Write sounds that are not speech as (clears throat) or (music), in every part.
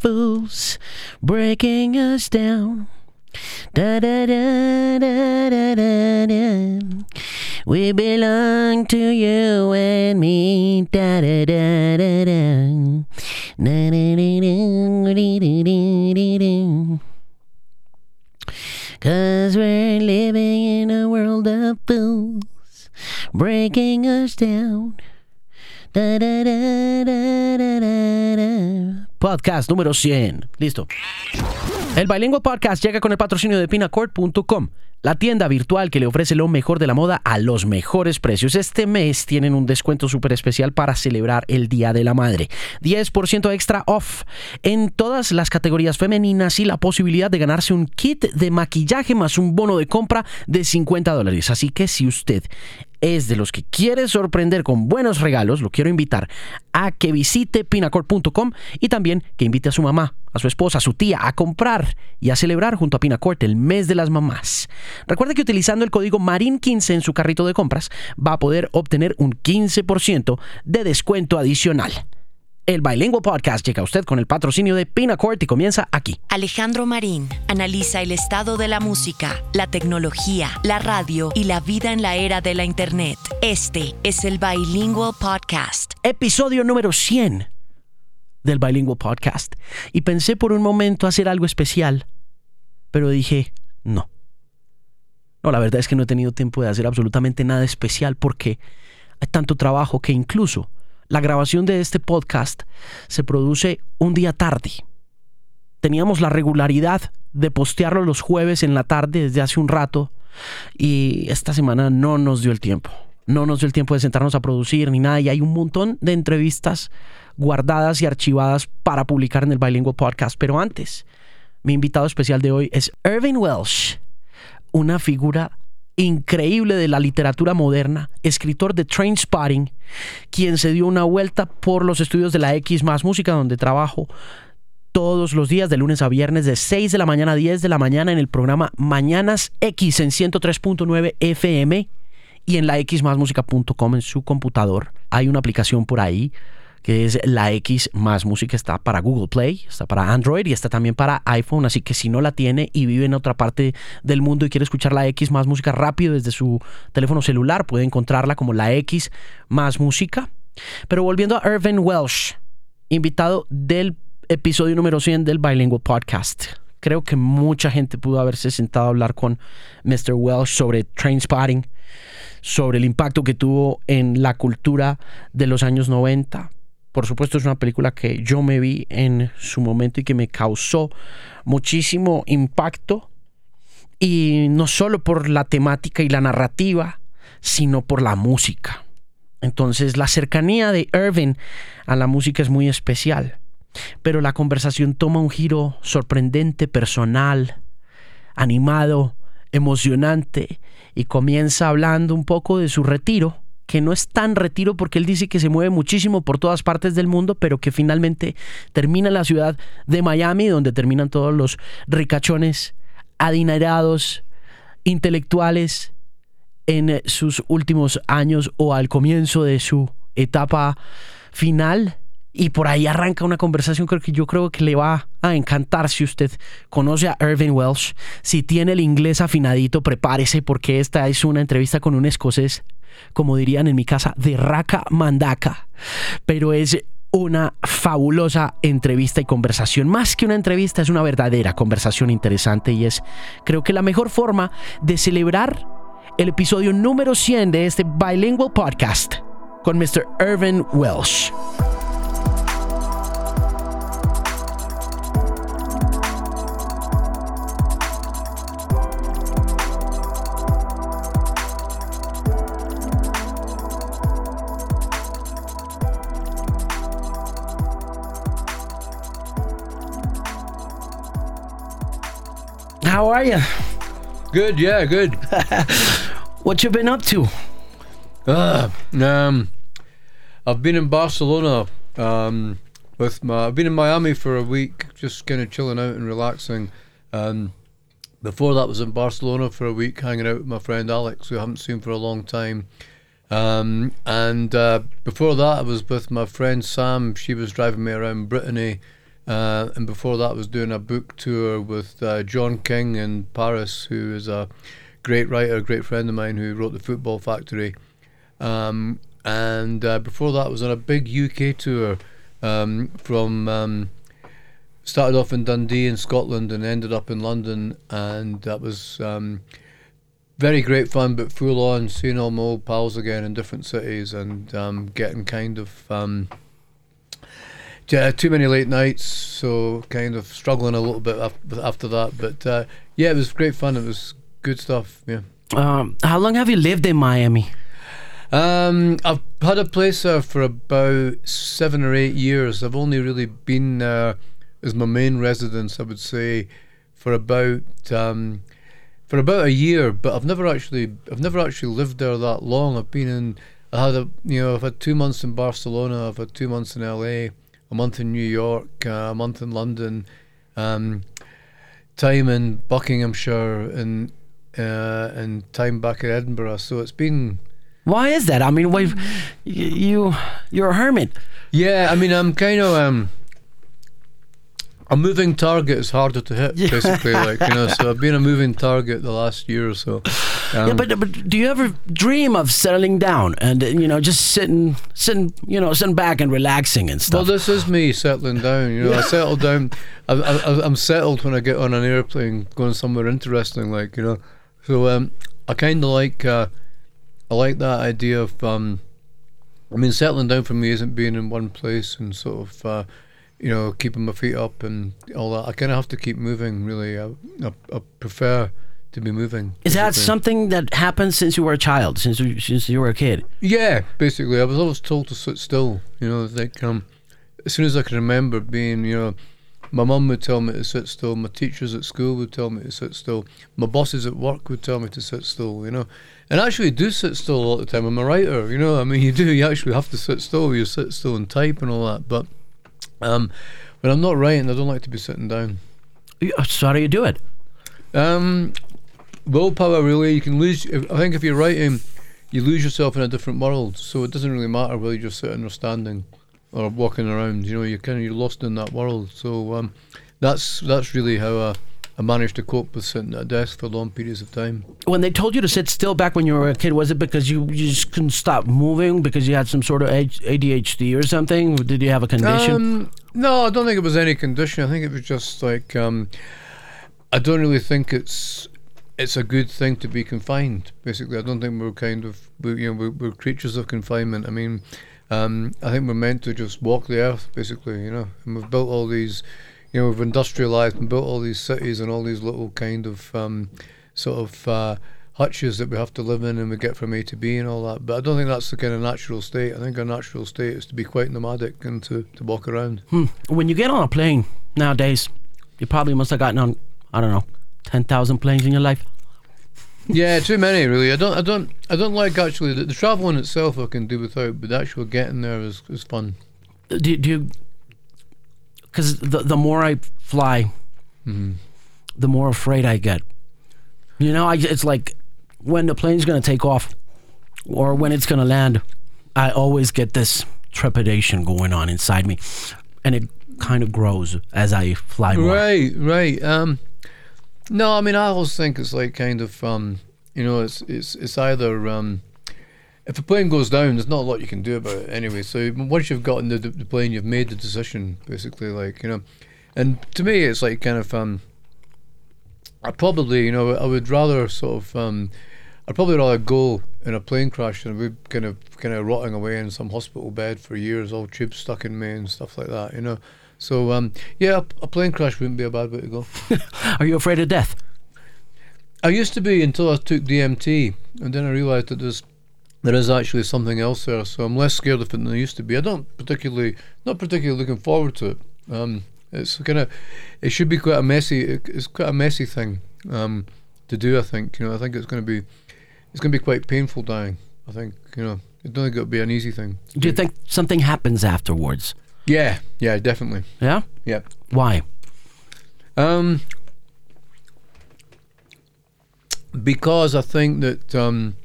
fools breaking us down. Da da da da da da da. We belong to you and me. Da da da da da. Na na na dee dee dee dee dee. Cause we're living in a world of fools breaking us down. Da, da, da, da, da, da, da. Podcast número 100. Listo. El Bilingual Podcast llega con el patrocinio de pinacord.com, la tienda virtual que le ofrece lo mejor de la moda a los mejores precios. Este mes tienen un descuento súper especial para celebrar el Día de la Madre. 10% extra off en todas las categorías femeninas y la posibilidad de ganarse un kit de maquillaje más un bono de compra de 50 dólares. Así que si usted es de los que quiere sorprender con buenos regalos, lo quiero invitar a que visite pinacort.com y también que invite a su mamá, a su esposa, a su tía a comprar y a celebrar junto a Pinacort el mes de las mamás. Recuerde que utilizando el código MARIN15 en su carrito de compras va a poder obtener un 15% de descuento adicional. El Bilingual Podcast llega a usted con el patrocinio de Pinacort y comienza aquí. Alejandro Marín analiza el estado de la música, la tecnología, la radio y la vida en la era de la Internet. Este es el Bilingual Podcast. Episodio número 100 del Bilingual Podcast. Y pensé por un momento hacer algo especial, pero dije, no. No, la verdad es que no he tenido tiempo de hacer absolutamente nada especial porque hay tanto trabajo que incluso la grabación de este podcast se produce un día tarde. Teníamos la regularidad de postearlo los jueves en la tarde desde hace un rato y esta semana no nos dio el tiempo. No nos dio el tiempo de sentarnos a producir ni nada y hay un montón de entrevistas guardadas y archivadas para publicar en el Bilingual Podcast. Pero antes, mi invitado especial de hoy es Irving Welsh, una figura increíble de la literatura moderna, escritor de Train Spotting, quien se dio una vuelta por los estudios de la X más música, donde trabajo todos los días de lunes a viernes de 6 de la mañana a 10 de la mañana en el programa Mañanas X en 103.9 FM y en la xmasmusica.com en su computador. Hay una aplicación por ahí que es la X más música, está para Google Play, está para Android y está también para iPhone, así que si no la tiene y vive en otra parte del mundo y quiere escuchar la X más música rápido desde su teléfono celular, puede encontrarla como la X más música. Pero volviendo a Irvin Welsh, invitado del episodio número 100 del Bilingual Podcast. Creo que mucha gente pudo haberse sentado a hablar con Mr. Welsh sobre train spotting, sobre el impacto que tuvo en la cultura de los años 90, por supuesto es una película que yo me vi en su momento y que me causó muchísimo impacto. Y no solo por la temática y la narrativa, sino por la música. Entonces la cercanía de Irving a la música es muy especial. Pero la conversación toma un giro sorprendente, personal, animado, emocionante, y comienza hablando un poco de su retiro que no es tan retiro porque él dice que se mueve muchísimo por todas partes del mundo, pero que finalmente termina en la ciudad de Miami, donde terminan todos los ricachones, adinerados, intelectuales en sus últimos años o al comienzo de su etapa final. Y por ahí arranca una conversación que yo creo que le va a encantar si usted conoce a Irving Welsh. Si tiene el inglés afinadito, prepárese porque esta es una entrevista con un escocés como dirían en mi casa, de raca mandaca. Pero es una fabulosa entrevista y conversación. Más que una entrevista, es una verdadera conversación interesante y es, creo que la mejor forma de celebrar el episodio número 100 de este Bilingual Podcast con Mr. Irvin Welsh. How are you? Good, yeah, good. (laughs) What you been up to? Uh, um, I've been in Barcelona. Um, with my, I've been in Miami for a week, just kind of chilling out and relaxing. Um, before that, was in Barcelona for a week, hanging out with my friend Alex, who I haven't seen for a long time. Um, and uh, before that, I was with my friend Sam. She was driving me around Brittany Uh, and before that, was doing a book tour with uh, John King in Paris, who is a great writer, a great friend of mine who wrote The Football Factory. Um, and uh, before that, was on a big UK tour um, from. Um, started off in Dundee in Scotland and ended up in London, and that was um, very great fun, but full on seeing all my old pals again in different cities and um, getting kind of yeah, too many late nights, so kind of struggling a little bit after that. But uh, yeah, it was great fun. It was good stuff. Yeah. Um, how long have you lived in Miami? Um, I've had a place there for about seven or eight years. I've only really been there as my main residence, I would say, for about um, for about a year. But I've never actually I've never actually lived there that long. I've been in I had a you know I've had two months in Barcelona. I've had two months in LA, a month in New York, uh, a month in London, um, time in Buckinghamshire, and uh, and time back in Edinburgh. So it's been Why is that? I mean, you, you you're a hermit. Yeah, I mean, I'm kind of um, a moving target is harder to hit, (laughs) Yeah. basically. Like you know, so I've been a moving target the last year or so. Um, yeah, but but do you ever dream of settling down and you know just sitting sitting you know sitting back and relaxing and stuff? well, this is me settling down. You know, I (laughs) settle down. I, I, I'm settled when I get on an airplane going somewhere interesting. Like you know, so um, I kind of like uh, I like that idea of um, I mean, settling down for me isn't being in one place and sort of, uh, you know, keeping my feet up and all that. I kind of have to keep moving, really. I, I, I prefer to be moving. is that something that happened since you were a child, since you, since you were a kid? Yeah, basically. I was always told to sit still. You know, like um, as soon as I can remember being, you know, my mum would tell me to sit still. My teachers at school would tell me to sit still. My bosses at work would tell me to sit still. You know, and I actually do sit still a lot of the time. I'm a writer. You know, I mean, (laughs) you do. You actually have to sit still. You sit still and type and all that. But um, when I'm not writing, I don't like to be sitting down. So how do you do it? Um, willpower, really. You can lose. I think if you're writing, you lose yourself in a different world. So it doesn't really matter whether you're just sitting or standing or walking around. You know, you're kind of you're lost in that world. So um, that's that's really how I, I managed to cope with sitting at a desk for long periods of time. When they told you to sit still back when you were a kid, was it because you, you just couldn't stop moving because you had some sort of ADHD or something? Or did you have a condition? Um, no, I don't think it was any condition. I think it was just like um, I don't really think it's it's a good thing to be confined. Basically, I don't think we're kind of we, you know we're, we're creatures of confinement. I mean, um, I think we're meant to just walk the earth, basically. You know, and we've built all these, you know, we've industrialized and built all these cities and all these little kind of um, sort of. Uh, hutches that we have to live in and we get from A to B and all that. But I don't think that's the kind of natural state. I think our natural state is to be quite nomadic and to, to walk around. Hmm. When you get on a plane nowadays, you probably must have gotten on, I don't know, 10,000 planes in your life. Yeah, too (laughs) many really. I don't, I don't, I don't like actually the, the traveling itself. I can do without, but the actual getting there is, is fun. Do, do you, because the, the more I fly, hmm the more afraid I get. You know, I, it's like when the plane's going to take off or when it's going to land, I always get this trepidation going on inside me. And it kind of grows as I fly more. Right, right. Um, no, I mean I always think it's like kind of um, you know, it's it's it's either um, if a plane goes down, there's not a lot you can do about it anyway. So once you've gotten the, the plane, you've made the decision basically. Like you know, and to me, it's like kind of um, I probably you know I would rather sort of um, I'd probably rather go in a plane crash than be kind of kind of rotting away in some hospital bed for years, all tubes stuck in me and stuff like that. You know. So um, yeah, a, a plane crash wouldn't be a bad way to go. (laughs) Are you afraid of death? I used to be until I took DMT, and then I realised that there's there is actually something else there. So I'm less scared of it than I used to be. I don't particularly, not particularly looking forward to it. Um, it's kind of, it should be quite a messy. It's quite a messy thing um, to do. I think you know. I think it's going to be, it's going to be quite painful dying. I think you know. I don't think it'll be an easy thing. Do you think something happens afterwards? Yeah, yeah, definitely. Yeah? Yeah. Why? Um, because I think that um,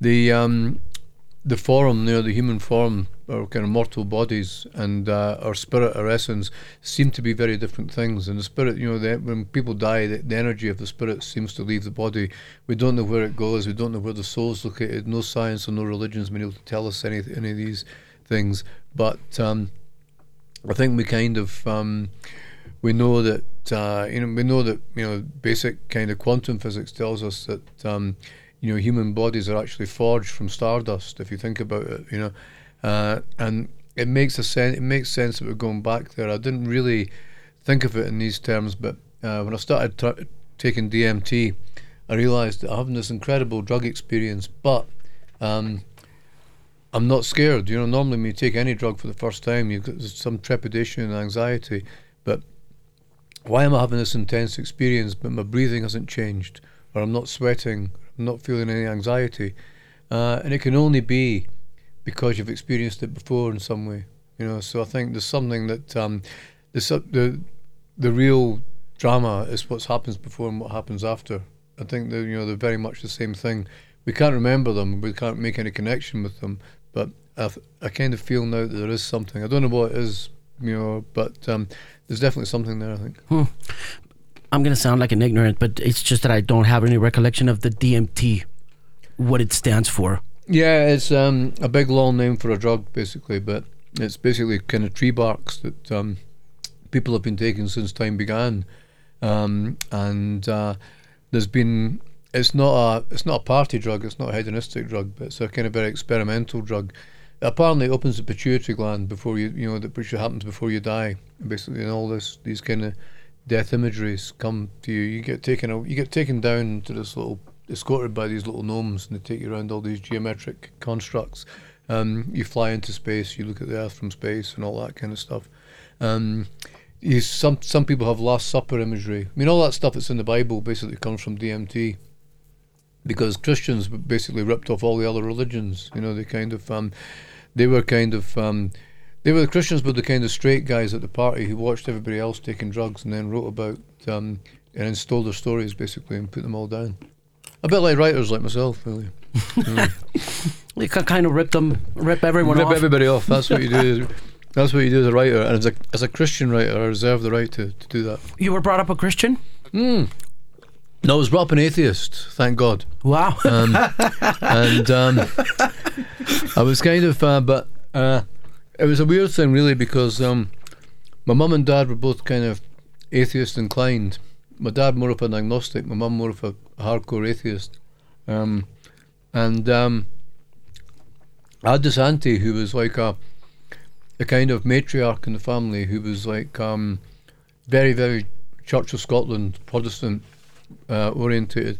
the um, the form, you know, the human form, our kind of mortal bodies and uh, our spirit, our essence, seem to be very different things. And the spirit, you know, the, when people die, the, the energy of the spirit seems to leave the body. We don't know where it goes. We don't know where the soul's located. No science or no religion's been able to tell us any any of these things. But um, I think we kind of um, we know that uh, you know we know that you know basic kind of quantum physics tells us that um, you know human bodies are actually forged from stardust. If you think about it, you know, uh, and it makes a sense. It makes sense that we're going back there. I didn't really think of it in these terms, but uh, when I started tra- taking DMT, I realised that I'm having this incredible drug experience, but um, I'm not scared. You know, normally when you take any drug for the first time, you've got some trepidation and anxiety. But why am I having this intense experience, but my breathing hasn't changed, or I'm not sweating, not feeling any anxiety? Uh, and it can only be because you've experienced it before in some way. You know, so I think there's something that um, the the the real drama is what happens before and what happens after. I think that you know they're very much the same thing. We can't remember them, we can't make any connection with them, but I, I kind of feel now that there is something. I don't know what it is, you know, but um, there's definitely something there. I think. Hmm. I'm gonna sound like an ignorant, but it's just that I don't have any recollection of the DMT, what it stands for. Yeah, it's um, a big long name for a drug, basically, but it's basically kind of tree barks that um, people have been taking since time began, um, and uh, there's been it's not a it's not a party drug. It's not a hedonistic drug, but it's a kind of very experimental drug. It apparently opens the pituitary gland before you you know that which happens before you die. Basically, and all this these kind of death imageries come to you. You get taken you get taken down to this little escorted by these little gnomes, and they take you around all these geometric constructs. Um, you fly into space. You look at the Earth from space and all that kind of stuff. Um, you, some some people have Last Supper imagery. I mean, all that stuff that's in the Bible basically comes from DMT because Christians basically ripped off all the other religions. You know, they kind of um, they were kind of um, they were the Christians but the kind of straight guys at the party who watched everybody else taking drugs and then wrote about um, and then stole their stories basically and put them all down. A bit like writers like myself, really. mm. (laughs) They kind of rip them, rip everyone off. rip off. everybody off. That's what you do. (laughs) That's what you do as a writer, and as a as a Christian writer, I reserve the right to, to do that. You were brought up a Christian. Mm. No, I was brought up an atheist, thank God. Wow. Um, (laughs) and um, I was kind of, uh, but uh, it was a weird thing, really, because um, my mum and dad were both kind of atheist inclined. My dad more of an agnostic, my mum more of a hardcore atheist. Um, and um, I had this auntie who was like a, a kind of matriarch in the family who was like um, very, very Church of Scotland Protestant uh, orientated,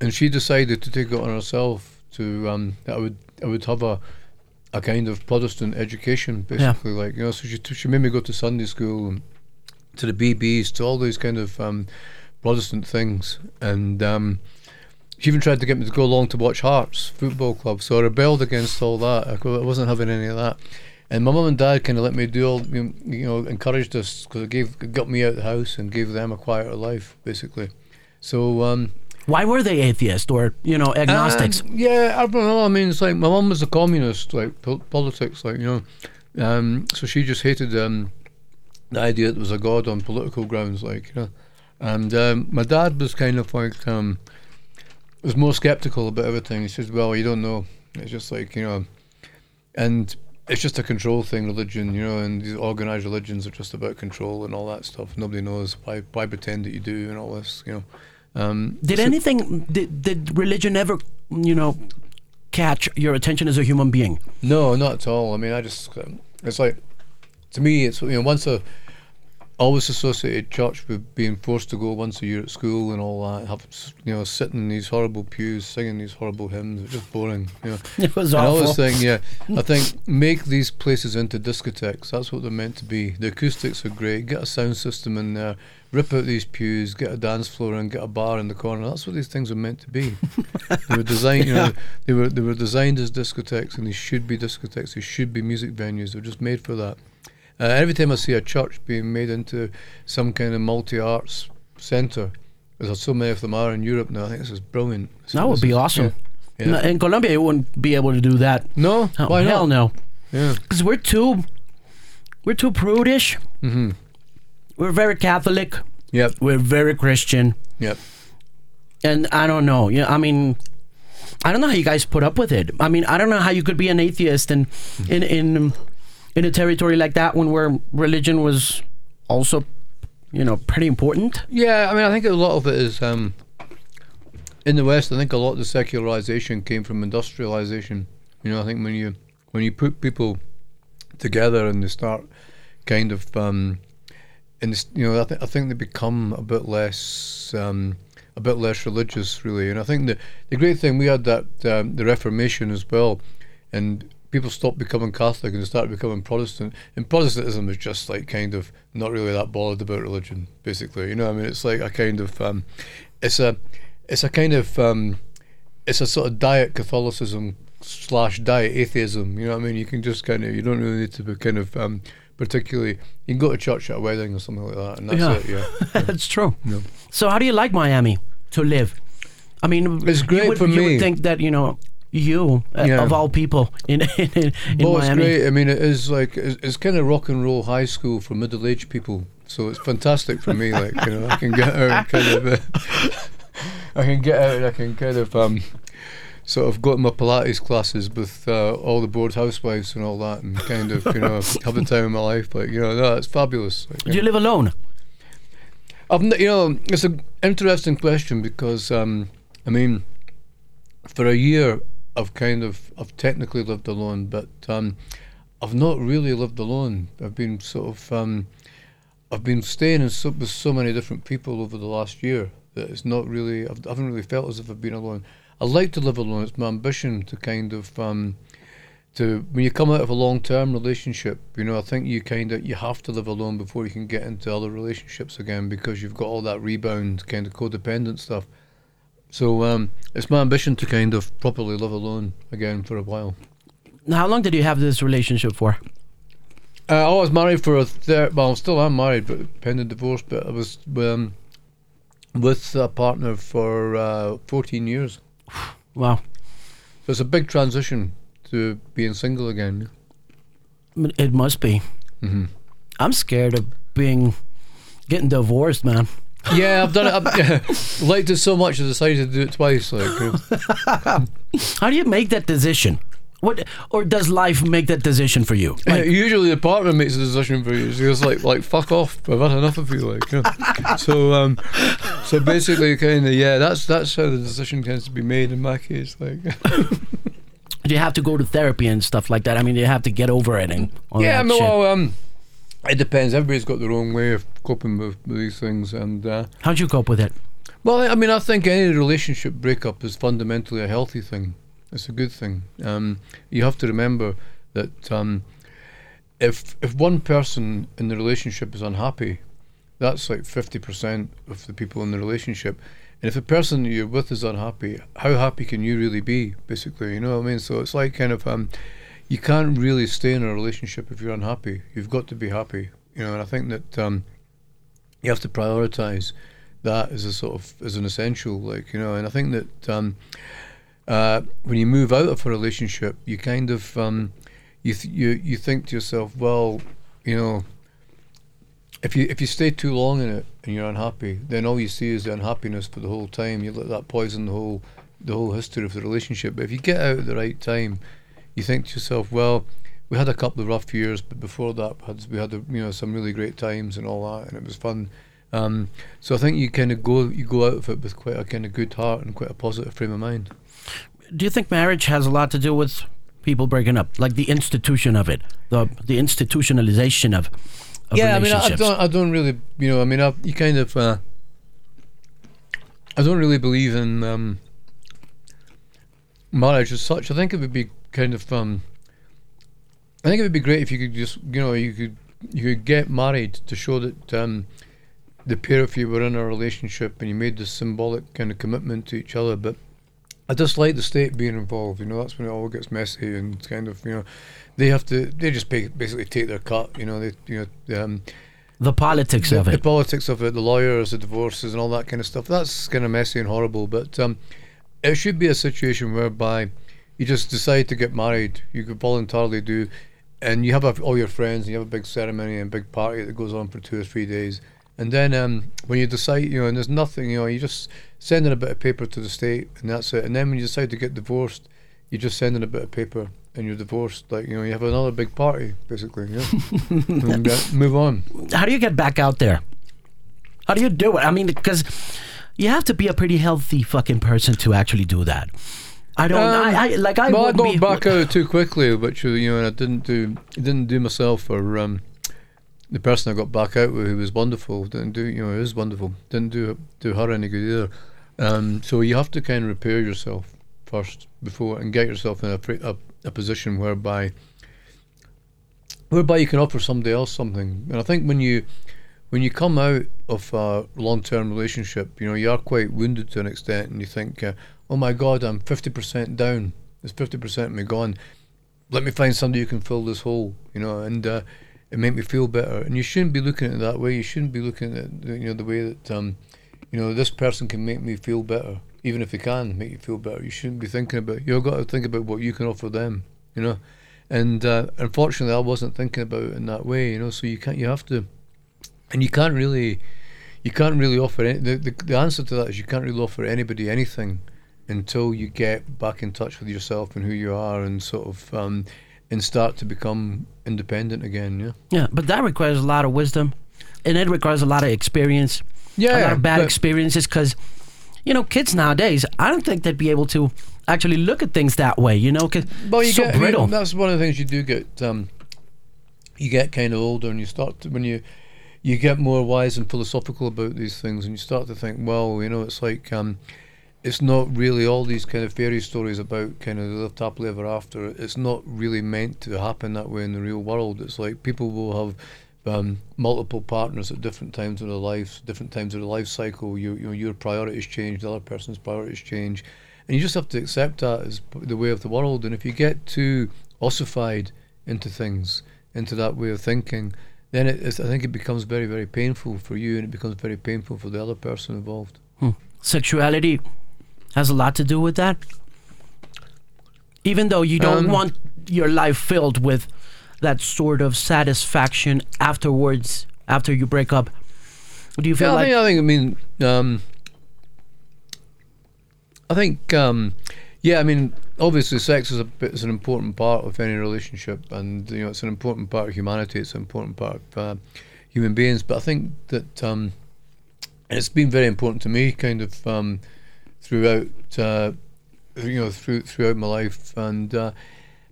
and she decided to take it on herself to um, I would I would have a a kind of Protestant education, basically, yeah. like you know. So she she made me go to Sunday school and to the BBs, to all these kind of um, Protestant things, and um, she even tried to get me to go along to watch Hearts football club. So I rebelled against all that. I wasn't having any of that. And my mum and dad kind of let me do all, you know, encouraged us because it gave, got me out of the house and gave them a quieter life, basically. So um, why were they atheist or you know agnostics? Um, yeah, I don't know. I mean, it's like my mum was a communist, like po- politics, like you know. Um, so she just hated um, the idea that there was a god on political grounds, like you know. And um, my dad was kind of like um, was more skeptical about everything. He says, "Well, you don't know. It's just like you know." And it's just a control thing, religion, you know, and these organized religions are just about control and all that stuff. Nobody knows why, why pretend that you do and all this, you know. Um, did so anything, did, did religion ever, you know, catch your attention as a human being? No, not at all. I mean, I just, um, it's like, to me, it's, you know, once a, always associated church with being forced to go once a year at school and all that. Have you know sitting in these horrible pews singing these horrible hymns. It's just boring. You know. (laughs) It was and awful. I was saying, yeah, I (laughs) think make these places into discotheques. That's what they're meant to be. The acoustics are great. Get a sound system in there. Rip out these pews. Get a dance floor and get a bar in the corner. That's what these things are meant to be. (laughs) they were designed. You know, they were they were designed as discotheques, and they should be discotheques. They should be music venues. They're just made for that. Uh, every time I see a church being made into some kind of multi arts centre, as so many of them are in Europe now, I think this is brilliant. That would be awesome. Yeah, yeah. In Colombia, you wouldn't be able to do that. No, oh, why hell not? no. Yeah. because we're too we're too prudish. Mm-hmm. We're very Catholic. Yep. We're very Christian, Yep. and I don't know. Yeah, I mean, I don't know how you guys put up with it. I mean, I don't know how you could be an atheist and in in in a territory like that when where religion was also, you know, pretty important. Yeah, I mean, I think a lot of it is um, in the West. I think a lot of the secularization came from industrialization. You know, I think when you when you put people together and they start kind of um, and you know, I, th- I think they become a bit less um, a bit less religious, really. And I think the the great thing we had that um, the Reformation as well, and people stopped becoming Catholic and started becoming Protestant. And Protestantism is just like kind of not really that bothered about religion, basically. You know, I mean, it's like a kind of um, it's a it's a kind of um, it's a sort of diet Catholicism slash diet atheism. You know what I mean? You can just kind of you don't really need to be kind of um, particularly. You can go to church at a wedding or something like that, and that's Yeah. it. Yeah. (laughs) That's true. Yeah. So how do you like Miami to live? I mean, It's great you would, for you me. would think that you know you uh, Yeah. of all people in (laughs) in, in, well, it's great. I mean, it is like it's, it's kind of rock and roll high school for middle-aged people. So it's fantastic for me. Like you know, I can get out and kind of, uh, (laughs) I can get out and I can kind of um, sort of go to my Pilates classes with uh, all the bored housewives and all that, and kind of you know (laughs) have the time of my life. Like you know, no, it's fabulous. Like, Do you live alone? I've you know it's an interesting question because um, I mean, for a year I've kind of I've technically lived alone, but um, I've not really lived alone. I've been sort of um, I've been staying in so, with so many different people over the last year that it's not really I've, I haven't really felt as if I've been alone. I like to live alone. It's my ambition to kind of um, to when you come out of a long term relationship, you know, I think you kind of you have to live alone before you can get into other relationships again because you've got all that rebound kind of codependent stuff. So um, it's my ambition to kind of properly live alone again for a while. Now, How long did you have this relationship for? Uh, I was married for a third. Well, still am married, but pending divorce. But I was um, with a partner for uh, 14 years. (sighs) Wow, So it's a big transition to being single again. it must be. hmm I'm scared of being getting divorced, man. Yeah, I've done it. (laughs) I've liked it so much I decided to do it twice. Like, (laughs) How do you make that decision? What or does life make that decision for you? Like, usually the partner makes a decision for you. So it's like, like fuck off. I've had enough of you. Like, you know. (laughs) so, um, so basically, kind of, yeah. That's that's how the decision tends to be made in my case. Like, (laughs) do you have to go to therapy and stuff like that? I mean, you have to get over it and all yeah, shit. well, um, it depends. Everybody's got their own way of coping with, with these things, and uh, How'd you cope with it? well, I mean, I think any relationship breakup is fundamentally a healthy thing. It's a good thing. Um, you have to remember that um, if if one person in the relationship is unhappy, that's like fifty percent of the people in the relationship. And if the person you're with is unhappy, how happy can you really be? Basically, you know what I mean. So it's like kind of um, you can't really stay in a relationship if you're unhappy. You've got to be happy, you know. And I think that um, you have to prioritize that as a sort of as an essential, like you know. And I think that um, uh, when you move out of a relationship, you kind of um, you th- you you think to yourself, well, you know, if you if you stay too long in it and you're unhappy, then all you see is the unhappiness for the whole time. You let that poison the whole the whole history of the relationship. But if you get out at the right time, you think to yourself, well, we had a couple of rough years, but before that, we had we had you know some really great times and all that, and it was fun. Um, so I think you kind of go you go out of it with quite a kind of good heart and quite a positive frame of mind. Do you think marriage has a lot to do with people breaking up, like the institution of it, the the institutionalization of, of yeah, I mean, I, I don't, I don't really, you know, I mean, I, you kind of, uh, I don't really believe in um, marriage as such. I think it would be kind of, um, I think it would be great if you could just, you know, you could you could get married to show that um, the pair of you were in a relationship and you made this symbolic kind of commitment to each other. But I just like the state being involved. You know, that's when it all gets messy and it's kind of, you know, they have to, they just ba- basically take their cut. You know, they, you know, um, the politics the, of it. the politics of it, the lawyers, the divorces, and all that kind of stuff. That's kind of messy and horrible. But um, it should be a situation whereby you just decide to get married. You could voluntarily do, and you have a, all your friends, and you have a big ceremony and big party that goes on for two or three days, and then um, when you decide, you know, and there's nothing, you know, you just send in a bit of paper to the state, and that's it. And then when you decide to get divorced, you just send in a bit of paper, and you're divorced. Like you know, you have another big party, basically. Yeah, (laughs) and, uh, move on. How do you get back out there? How do you do it? I mean, because you have to be a pretty healthy fucking person to actually do that. I don't. Um, I, I like. I well, I got be, back (laughs) out too quickly, which you know, I didn't do didn't do myself or um, the person I got back out with, who was wonderful, didn't do you know, it is wonderful, didn't do do her any good either. Um, so you have to kind of repair yourself first before and get yourself in a, a a position whereby whereby you can offer somebody else something. And I think when you when you come out of a long term relationship, you know, you are quite wounded to an extent, and you think, uh, oh my God, I'm 50% down. There's 50% of me gone. Let me find somebody who can fill this hole, you know, and uh, it make me feel better. And you shouldn't be looking at it that way. You shouldn't be looking at you know the way that um, you know this person can make me feel better, even if they can make you feel better. You shouldn't be thinking about. You've got to think about what you can offer them, you know. And uh, unfortunately, I wasn't thinking about it in that way, you know. So you can't. You have to, and you can't really, you can't really offer any, the, the the answer to that is you can't really offer anybody anything until you get back in touch with yourself and who you are, and sort of um, and start to become independent again. Yeah. Yeah, but that requires a lot of wisdom, and it requires a lot of experience. Yeah, a lot of bad experiences because, you know, kids nowadays, I don't think they'd be able to actually look at things that way. You know, because Well, you so get brittle. that's one of the things you do get. Um, you get kind of older, and you start to, when you you get more wise and philosophical about these things, and you start to think, well, you know, it's like um, it's not really all these kind of fairy stories about kind of live happily ever after. It's not really meant to happen that way in the real world. It's like people will have. Um, multiple partners at different times of their lives, different times of their life cycle. You, you know, your priorities change, the other person's priorities change, and you just have to accept that as the way of the world. And if you get too ossified into things, into that way of thinking, then it is, I think it becomes very, very painful for you, and it becomes very painful for the other person involved. Sexuality has a lot to do with that. Even though you don't Um, want your life filled with that sort of satisfaction afterwards, after you break up, do you feel Yeah, I like think, I think, I mean, um, I think, um, yeah, I mean, obviously, sex is a bit, is an important part of any relationship, and you know, it's an important part of humanity. It's an important part of uh, human beings. But I think that um, it's been very important to me, kind of um, throughout, uh, you know, through throughout my life, and. Uh,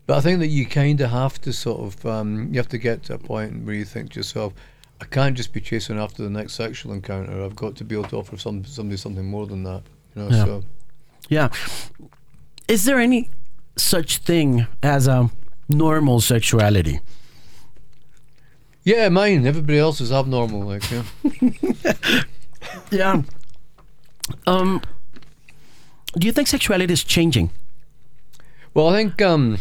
but I think that you kind of have to sort of um, you have to get to a point where you think to yourself, I can't just be chasing after the next sexual encounter. I've got to be able to offer some somebody something more than that. You know, Yeah. so Yeah. Is there any such thing as a normal sexuality? yeah, mine. Everybody else is abnormal. Like yeah. (laughs) Yeah. Um do you think sexuality is changing? Well, I think um,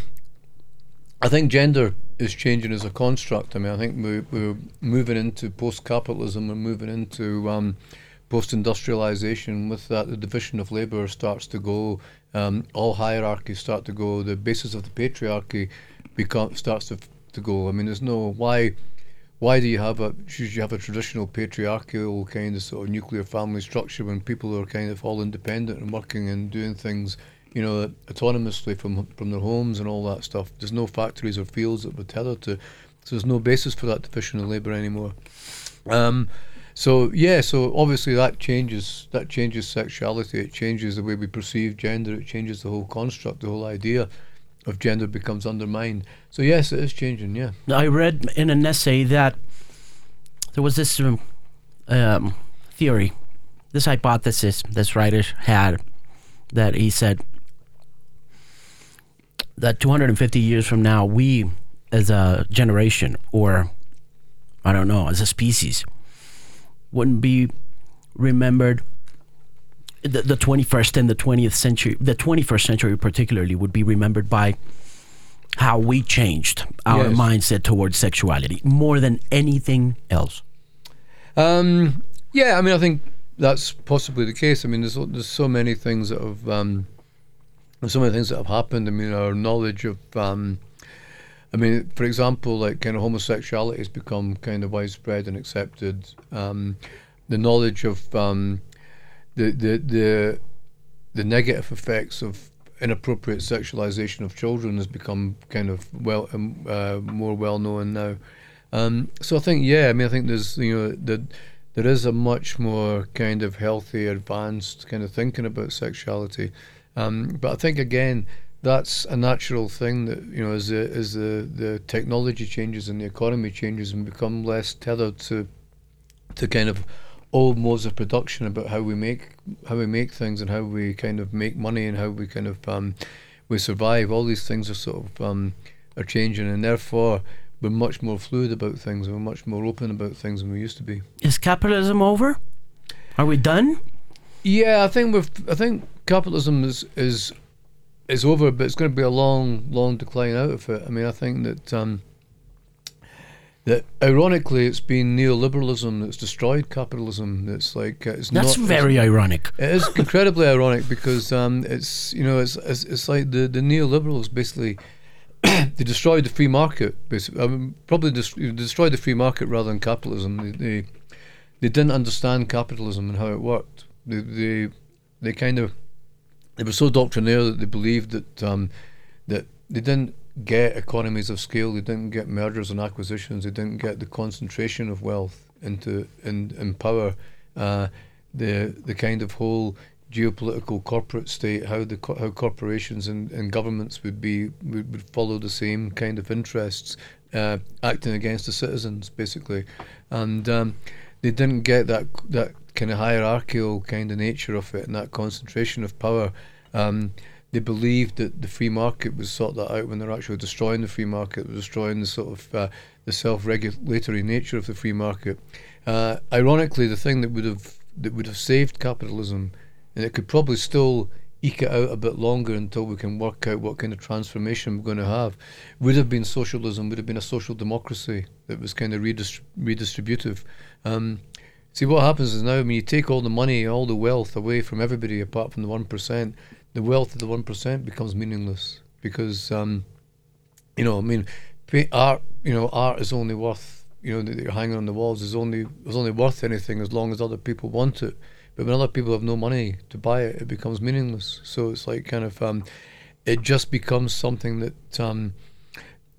I think gender is changing as a construct. I mean, I think we, we're moving into post-capitalism. We're moving into um, post-industrialization. With that, the division of labour starts to go. Um, all hierarchies start to go. The basis of the patriarchy become starts to to go. I mean, there's no why. Why do you have a should you have a traditional patriarchal kind of sort of nuclear family structure when people are kind of all independent and working and doing things, you know, autonomously from from their homes and all that stuff? There's no factories or fields that we're tethered to, so there's no basis for that division of labour anymore. Um, so yeah, so obviously that changes that changes sexuality. It changes the way we perceive gender. It changes the whole construct. The whole idea of gender becomes undermined. So yes, it is changing. Yeah. I read in an essay that there was this um, um, theory, this hypothesis this writer had that he said that 250 years from now, we as a generation, or I don't know, as a species, wouldn't be remembered. The, the 21st and the 20th century, the 21st century particularly, would be remembered by how we changed our Yes. mindset towards sexuality more than anything else. Um, yeah, I mean, I think that's possibly the case. I mean, there's there's so many things that have um, there's so many things that have happened. I mean, our knowledge of um, I mean, for example, like kind of homosexuality has become kind of widespread and accepted. Um, the knowledge of um, the the the the negative effects of inappropriate sexualization of children has become kind of well um, uh, more well known now. Um, so I think yeah, I mean I think there's you know the there is a much more kind of healthy, advanced kind of thinking about sexuality. Um, but I think again, that's a natural thing that you know as the, as the, the technology changes and the economy changes and become less tethered to to kind of old modes of production about how we make how we make things and how we kind of make money and how we kind of um, we survive. All these things are sort of um, are changing, and therefore we're much more fluid about things. We're much more open about things than we used to be. Is capitalism over? Are we done? Yeah, I think we've. I think capitalism is is is over, but it's going to be a long, long decline out of it. I mean, I think that um, that ironically, it's been neoliberalism that's destroyed capitalism. That's like uh, it's That's not, very ironic. It is incredibly ironic because um, it's you know it's, it's it's like the the neoliberals basically (clears throat) they destroyed the free market. Basically, I mean, probably destroyed the free market rather than capitalism. They, they they didn't understand capitalism and how it worked. They they they kind of they were so doctrinaire that they believed that um, that they didn't get economies of scale. They didn't get mergers and acquisitions. They didn't get the concentration of wealth into in, in power. Uh, the the kind of whole geopolitical corporate state, how the how corporations and, and governments would be would, would follow the same kind of interests, uh, acting against the citizens basically, and um, they didn't get that that kind of hierarchical kind of nature of it and that concentration of power. Um, they believed that the free market would sort that out when they're actually destroying the free market, destroying the sort of uh, the self-regulatory nature of the free market. Uh, ironically, the thing that would have that would have saved capitalism, and it could probably still eke it out a bit longer until we can work out what kind of transformation we're going to have, would have been socialism, would have been a social democracy that was kind of redist- redistributive. Um, see, what happens is now when you take all the money, all the wealth away from everybody apart from the 1%, the wealth of the 1% becomes meaningless because, um, you know, I mean, art, you know, art is only worth, you know, that you're hanging on the walls is only is only worth anything as long as other people want it. But when other people have no money to buy it, it becomes meaningless. So it's like kind of, um, it just becomes something that um,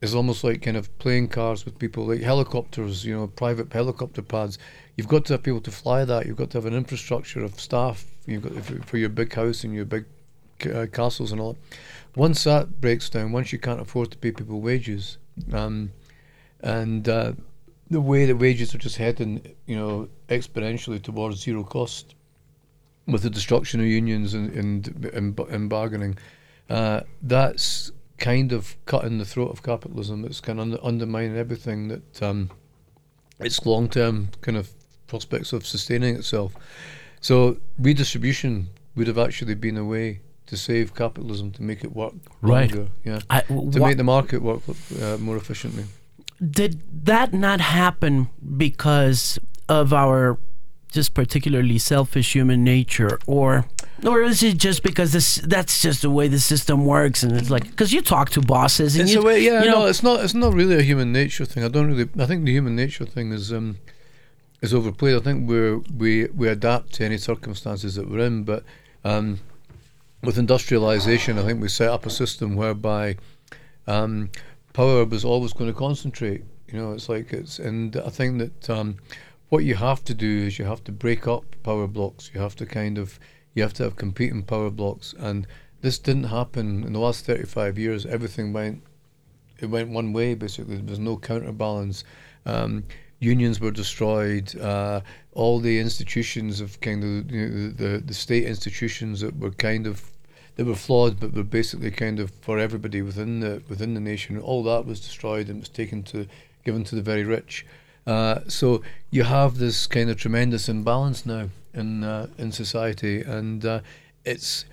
is almost like kind of playing cards with people, like helicopters, you know, private helicopter pads. You've got to have people to fly that. You've got to have an infrastructure of staff. You've got for your big house and your big uh, castles and all. Once that breaks down, once you can't afford to pay people wages, um, and uh, the way the wages are just heading, you know, exponentially towards zero cost, with the destruction of unions and and, and, and bargaining, uh, that's kind of cutting the throat of capitalism. It's kind of under, undermining everything that um, its long term kind of prospects of sustaining itself. So redistribution would have actually been a way to save capitalism to make it work Right. longer, yeah, I, to make the market work uh, more efficiently. did that not happen because of our just particularly selfish human nature or or is it just because this that's just the way the system works and it's like because you talk to bosses and It's you, way, yeah. you know no, it's not. It's not really a human nature thing. I don't really. I think the human nature thing is um, is overplayed. I think we're we we adapt to any circumstances that we're in, but um, with industrialization, I think we set up a system whereby um, power was always going to concentrate. You know, it's like it's, and I think that um, what you have to do is you have to break up power blocks. You have to kind of, you have to have competing power blocks, and this didn't happen in the last 35 years. Everything went, it went one way basically. There was no counterbalance. Um, unions were destroyed. Uh, all the institutions of kind of you know, the, the state institutions that were kind of they were flawed, but were basically kind of for everybody within the within the nation. All that was destroyed and was taken to given to the very rich. Uh, so you have this kind of tremendous imbalance now in uh, in society, and uh, it's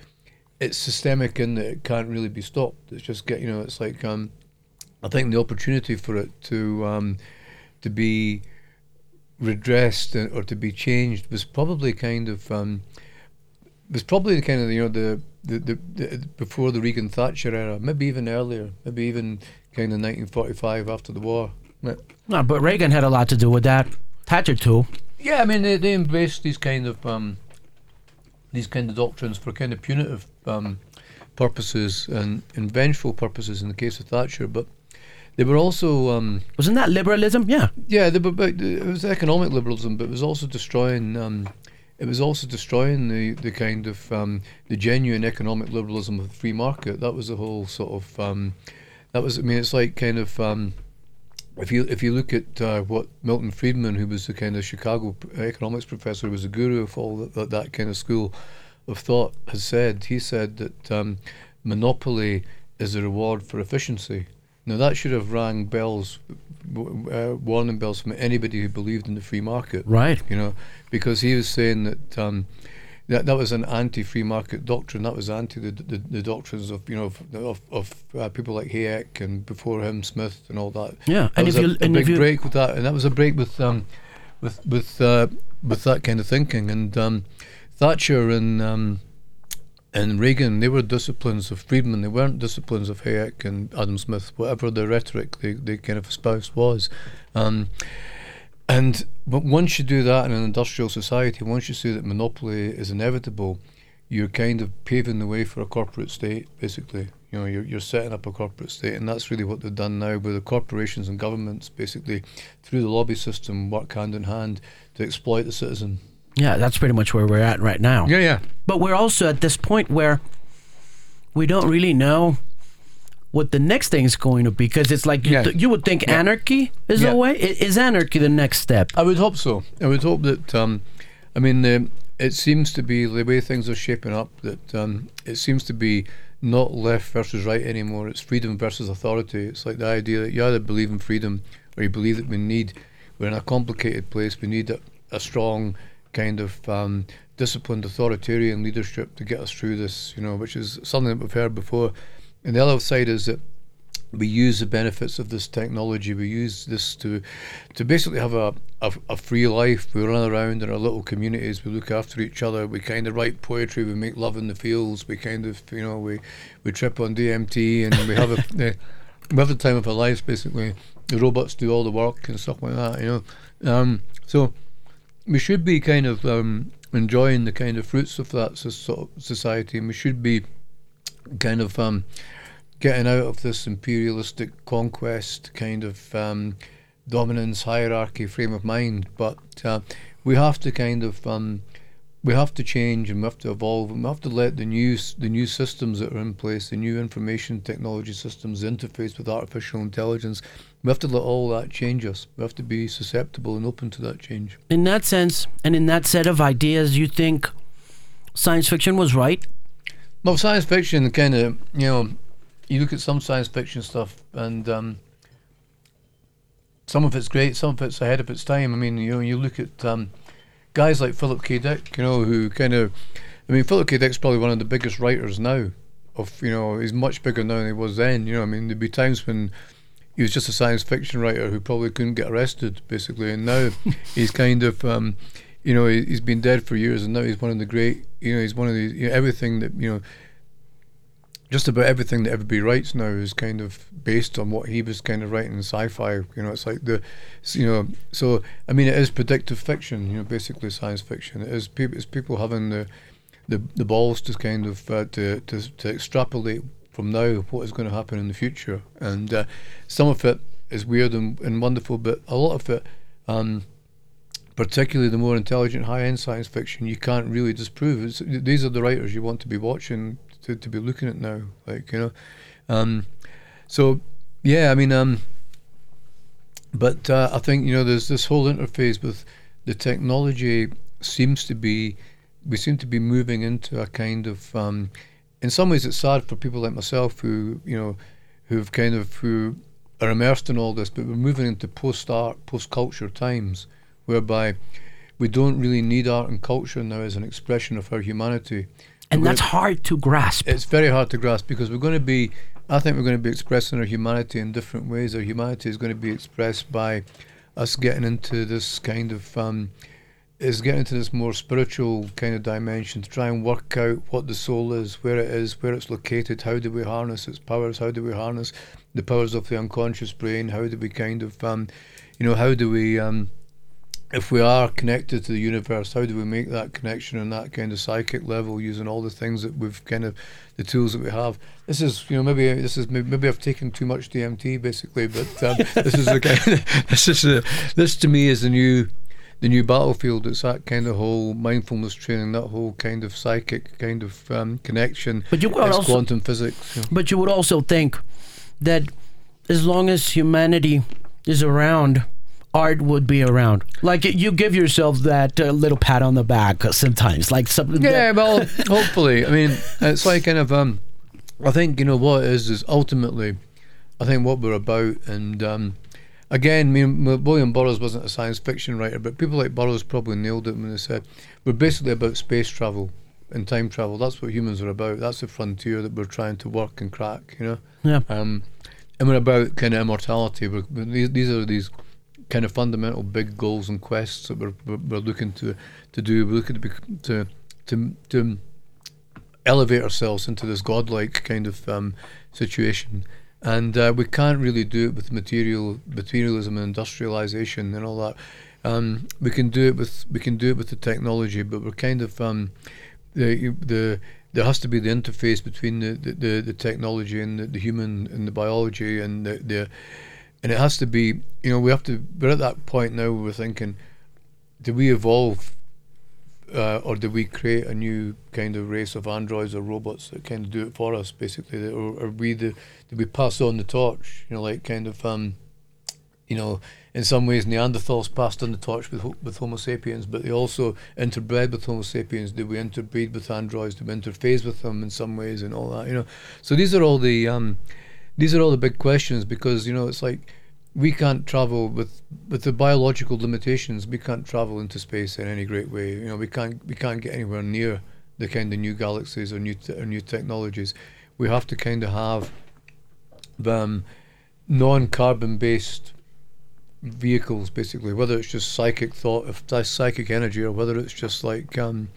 it's systemic and it can't really be stopped. It's just get you know it's like um, I think the opportunity for it to um, to be redressed or to be changed was probably kind of um, was probably kind of you know the the, the, the before the Reagan Thatcher era, maybe even earlier, maybe even kind of 1945 after the war. But, No, but Reagan had a lot to do with that. Thatcher too. yeah, I mean they, they embraced these kind of um, these kind of doctrines for kind of punitive um, purposes and, and vengeful purposes in the case of Thatcher, but they were also um, Wasn't that liberalism? Yeah. yeah, they were, but it was economic liberalism, but it was also destroying. Um, it was also destroying the, the kind of um, the genuine economic liberalism of the free market. That was the whole sort of um, that was. I mean, it's like kind of um, if you if you look at uh, what Milton Friedman, who was the kind of Chicago economics professor, who was a guru of all that, that, that kind of school of thought, has said. He said that um, monopoly is a reward for efficiency. Now that should have rang bells, uh, warning bells from anybody who believed in the free market. Right. You know, because he was saying that um, that that was an anti-free market doctrine. That was anti the, the, the doctrines of you know of of, of uh, people like Hayek and before him Smith and all that. Yeah. That And was if a, you a and big break with that, and that was a break with um, with with uh, with that kind of thinking. And um, Thatcher and um, and Reagan, they were disciplines of Friedman. They weren't disciplines of Hayek and Adam Smith, whatever the rhetoric they, they kind of espoused was. Um, and but once you do that in an industrial society, once you say that monopoly is inevitable, you're kind of paving the way for a corporate state, basically. You know, you're, you're setting up a corporate state, and that's really what they've done now, where the corporations and governments, basically, through the lobby system, work hand in hand to exploit the citizen. Yeah, that's pretty much where we're at right now. yeah. Yeah. But we're also at this point where we don't really know what the next thing is going to be because it's like you, Yeah. th- you would think anarchy is Yeah. the way. I- Is anarchy the next step? I would hope so. I would hope that. Um, I mean, um it seems to be the way things are shaping up. That um, it seems to be not left versus right anymore. It's freedom versus authority. It's like the idea that you either believe in freedom or you believe that we need. We're in a complicated place. We need a, a strong kind of um, disciplined authoritarian leadership to get us through this. You know, which is something that we've heard before. And the other side is that we use the benefits of this technology. We use this to, to basically have a, a, a free life. We run around in our little communities. We look after each other. We kind of write poetry. We make love in the fields. We kind of, you know, we, we trip on DMT and we have a, the, (laughs) we have the time of our lives. Basically, the robots do all the work and stuff like that. You know, um, so we should be kind of um, enjoying the kind of fruits of that society, and we should be kind of um, getting out of this imperialistic conquest kind of um, dominance hierarchy frame of mind. But uh, we have to kind of um, we have to change and we have to evolve and we have to let the new the new systems that are in place, the new information technology systems interface with artificial intelligence. We have to let all that change us. We have to be susceptible and open to that change. In that sense, and in that set of ideas, you think science fiction was right? Well, science fiction kind of, you know, you look at some science fiction stuff and um, some of it's great, some of it's ahead of its time. I mean, you know, you look at um, guys like Philip K. Dick, you know, who kind of, I mean, Philip K. Dick's probably one of the biggest writers now. Of you know, he's much bigger now than he was then. You know, I mean, there'd be times when he was just a science fiction writer who probably couldn't get arrested, basically, and now (laughs) he's kind of. Um, you know, he, he's been dead for years, and now he's one of the great. You know, he's one of the you know, everything that you know. Just about everything that everybody writes now is kind of based on what he was kind of writing in sci-fi. You know, it's like the, you know, so I mean, it is predictive fiction. You know, basically science fiction. It is people. It's people having the, the, the balls to kind of uh, to, to to extrapolate from now what is going to happen in the future, and uh, some of it is weird and, and wonderful, but a lot of it. Um, particularly the more intelligent high-end science fiction, you can't really disprove. It's, these are the writers you want to be watching, to, to be looking at now, like you know. Um, so, yeah, I mean, um, but uh, I think you know, there's this whole interface with the technology seems to be, we seem to be moving into a kind of, um, in some ways, it's sad for people like myself who you know, who've kind of who are immersed in all this, but we're moving into post-art, post-culture times whereby we don't really need art and culture now as an expression of our humanity. And We're that's hard to grasp. It's very hard to grasp because we're going to be, I think we're going to be expressing our humanity in different ways. Our humanity is going to be expressed by us getting into this kind of um, is getting into this more spiritual kind of dimension to try and work out what the soul is, where it is, where it's located, how do we harness its powers, how do we harness the powers of the unconscious brain, how do we kind of, um, you know, how do we, um, if we are connected to the universe, how do we make that connection on that kind of psychic level using all the things that we've kind of, the tools that we have? This is, you know, maybe this is maybe I've taken too much DMT basically, but um, this is of, (laughs) this is a, this to me is the new the new battlefield. It's that kind of whole mindfulness training, that whole kind of psychic kind of um, connection. But you it's also- quantum physics. But you would also think that as long as humanity is around, art would be around. Like you give yourself that uh, little pat on the back sometimes, like something. Yeah, well, hopefully. I mean, it's like kind of. Um, I think you know what it is is ultimately, I think what we're about, and um, again, I mean, M- William Burroughs wasn't a science fiction writer, but people like Burroughs probably nailed it when they said we're basically about space travel and time travel. That's what humans are about. That's the frontier that we're trying to work and crack. You know. Yeah. Um, and we're about kind of immortality. We're, these, these are these kind of fundamental big goals and quests that we're, we're, we're looking to to do. We're looking to to to to elevate ourselves into this godlike kind of um, situation. And uh, we can't really do it with material materialism and industrialization and all that. Um, we can do it with we can do it with the technology, but we're kind of um, the the there has to be the interface between the, the, the, the technology and the, the human and the biology and the, the and it has to be you know we have to we're at that point now where we're thinking do we evolve uh, or do we create a new kind of race of androids or robots that kind of do it for us basically or are we the do we pass on the torch you know like kind of um you know in some ways Neanderthals passed on the torch with with Homo sapiens, but they also interbred with Homo sapiens. Did we interbreed with androids? Did we interface with them in some ways and all that? You know, so these are all the um, these are all the big questions because you know it's like we can't travel with with the biological limitations. We can't travel into space in any great way. You know, we can't we can't get anywhere near the kind of new galaxies or new or new technologies. We have to kind of have um, non-carbon based vehicles basically whether it's just psychic thought if that's psychic energy or whether it's just like um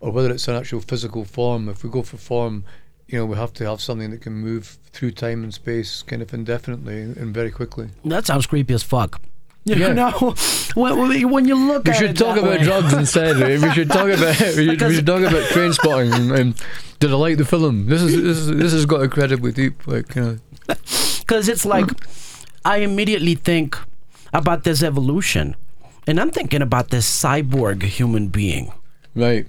or whether it's an actual physical form if we go for form you know we have to have something that can move through time and space kind of indefinitely and very quickly that sounds creepy as fuck. You Yeah. know, (laughs) when, when- when you look we at should it talk about way. drugs instead we should talk about we should, we should talk about Trainspotting and, and did I like the film this is this is this has got incredibly deep like you know (laughs) because it's like I immediately think about this evolution, and I'm thinking about this cyborg human being. right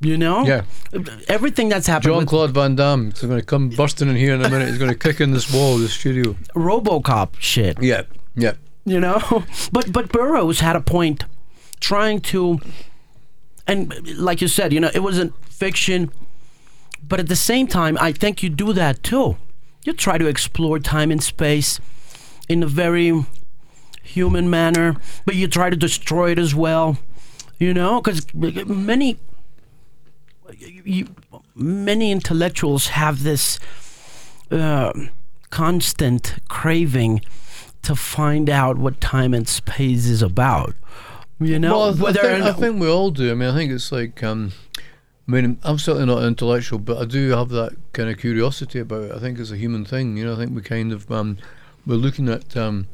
You know, yeah. Everything that's happened Jean Claude Van Damme is going to come bursting in here in a minute. He's going to kick in this wall of the studio. RoboCop shit. yeah yeah. You know, (laughs) but but Burroughs had a point, trying to, and like you said, you know, it wasn't fiction, but at the same time, I think you do that too. You try to explore time and space in a very human manner, but you try to destroy it as well. You know, because many you, many intellectuals have this uh, constant craving to find out what time and space is about. You know, well, I, whether think, I think we all do. I mean, I think it's like, um, I mean, I'm certainly not intellectual, but I do have that kind of curiosity about it. I think it's a human thing. You know, I think we kind of um, we're looking at um,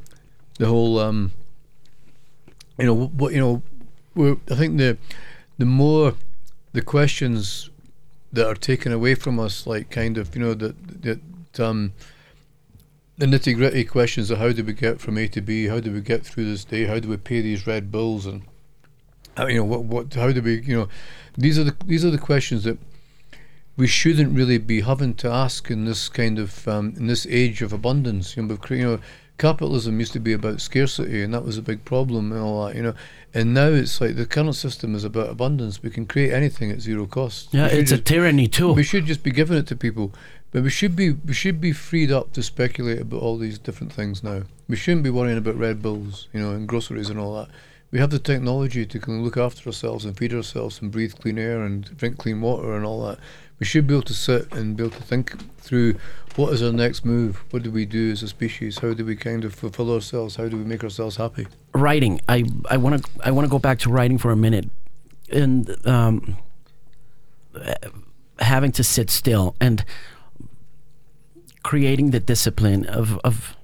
the whole, um, you know, what you know. I think the the more the questions that are taken away from us, like kind of, you know, that that um, the nitty gritty questions of how do we get from A to B, how do we get through this day, how do we pay these red bills, and how, you know what what how do we you know these are the these are the questions that we shouldn't really be having to ask in this kind of um, in this age of abundance. You know, you know, capitalism used to be about scarcity, and that was a big problem and all that. You know, and now it's like the current system is about abundance. We can create anything at zero cost. yeah, it's a tyranny too. we should just be giving it to people, but we should be we should be freed up to speculate about all these different things now. We shouldn't be worrying about red bills, you know, and groceries and all that. we have the technology to of look after ourselves and feed ourselves and breathe clean air and drink clean water and all that. We should be able to sit and be able to think through what is our next move? What do we do as a species? How do we kind of fulfill ourselves? How do we make ourselves happy? Writing. I I want to I want to go back to writing for a minute, and um, having to sit still and creating the discipline of of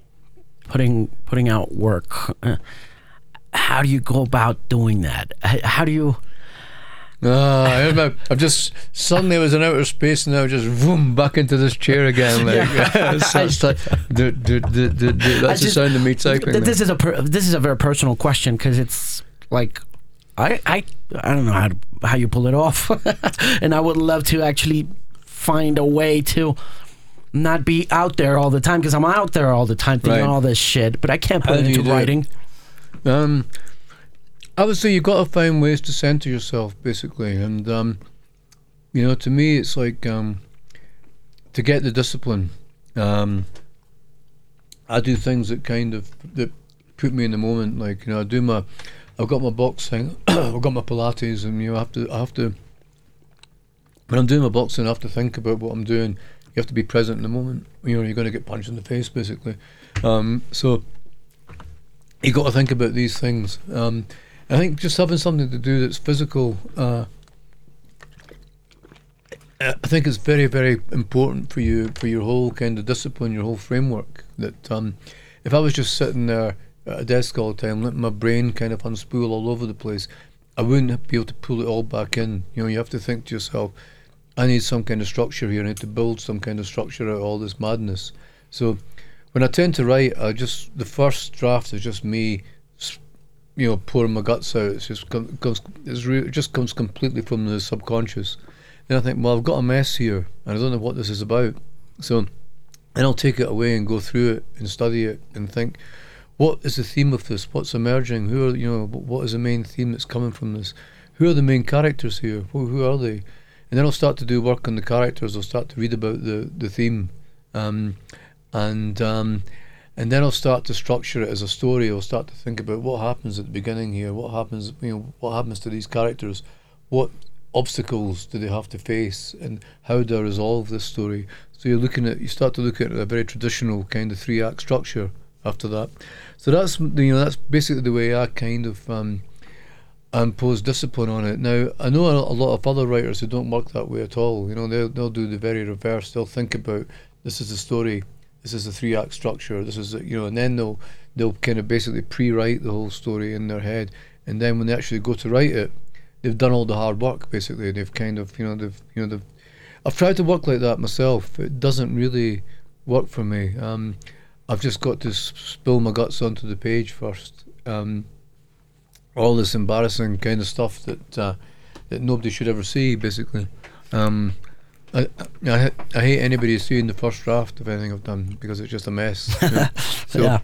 putting putting out work. Uh, how do you go about doing that? How do you? Ah, I remember, I've just suddenly I was in outer space and now just boom back into this chair again. Like (laughs) (laughs) it's, it's like, do, do, do, do, do. I that's the sound of me typing. Th- This is a per, this is a very personal question because it's like I I I don't know how to, how you pull it off, (laughs) and I would love to actually find a way to not be out there all the time because I'm out there all the time thinking Right. all this shit, but I can't put How it into do it? writing. Um, Say you've got to find ways to center yourself, basically. And, um, you know, to me, it's like um, to get the discipline. Um, I do things that kind of that put me in the moment. Like, you know, I do my, I've got my boxing, (coughs) I've got my Pilates, and you know, I have to, I have to. When I'm doing my boxing, I have to think about what I'm doing. You have to be present in the moment. You know, you're going to get punched in the face, basically. Um, so you got to think about these things. I think just having something to do that's physical, uh, I think it's very, very important for you for your whole kind of discipline, your whole framework. That um, if I was just sitting there at a desk all the time, letting my brain kind of unspool all over the place, I wouldn't be able to pull it all back in. You know, you have to think to yourself, I need some kind of structure here. I need to build some kind of structure out of all this madness. So when I tend to write, I just the first draft is just me, you know, pouring my guts out. It's just comes, it's re- it just comes completely from the subconscious. Then I think, well, I've got a mess here, and I don't know what this is about. So then I'll take it away and go through it and study it and think, what is the theme of this? What's emerging? Who are you know? What is the main theme that's coming from this? Who are the main characters here? Who, who are they? And then I'll start to do work on the characters. I'll start to read about the the theme, um, and um, and then I'll start to structure it as a story. I'll start to think about what happens at the beginning here. What happens? You know, what happens to these characters? What obstacles do they have to face, and how do I resolve this story? So you're looking at you start to look at a very traditional kind of three act structure after that. So that's you know that's basically the way I kind of um, impose discipline on it. Now I know a, a lot of other writers who don't work that way at all. You know they'll they'll do the very reverse. They'll think about this is the story, this is the three act structure, this is you know, and then they'll they'll kind of basically pre-write the whole story in their head, and then when they actually go to write it, they've done all the hard work. Basically, they've kind of you know they've you know they've. I've tried to work like that myself. It doesn't really work for me. Um, I've just got to spill my guts onto the page first. Um, all this embarrassing kind of stuff that uh, that nobody should ever see, basically. Um, I, I I hate anybody seeing the first draft of anything I've done because it's just a mess. you know. (laughs) so Yeah.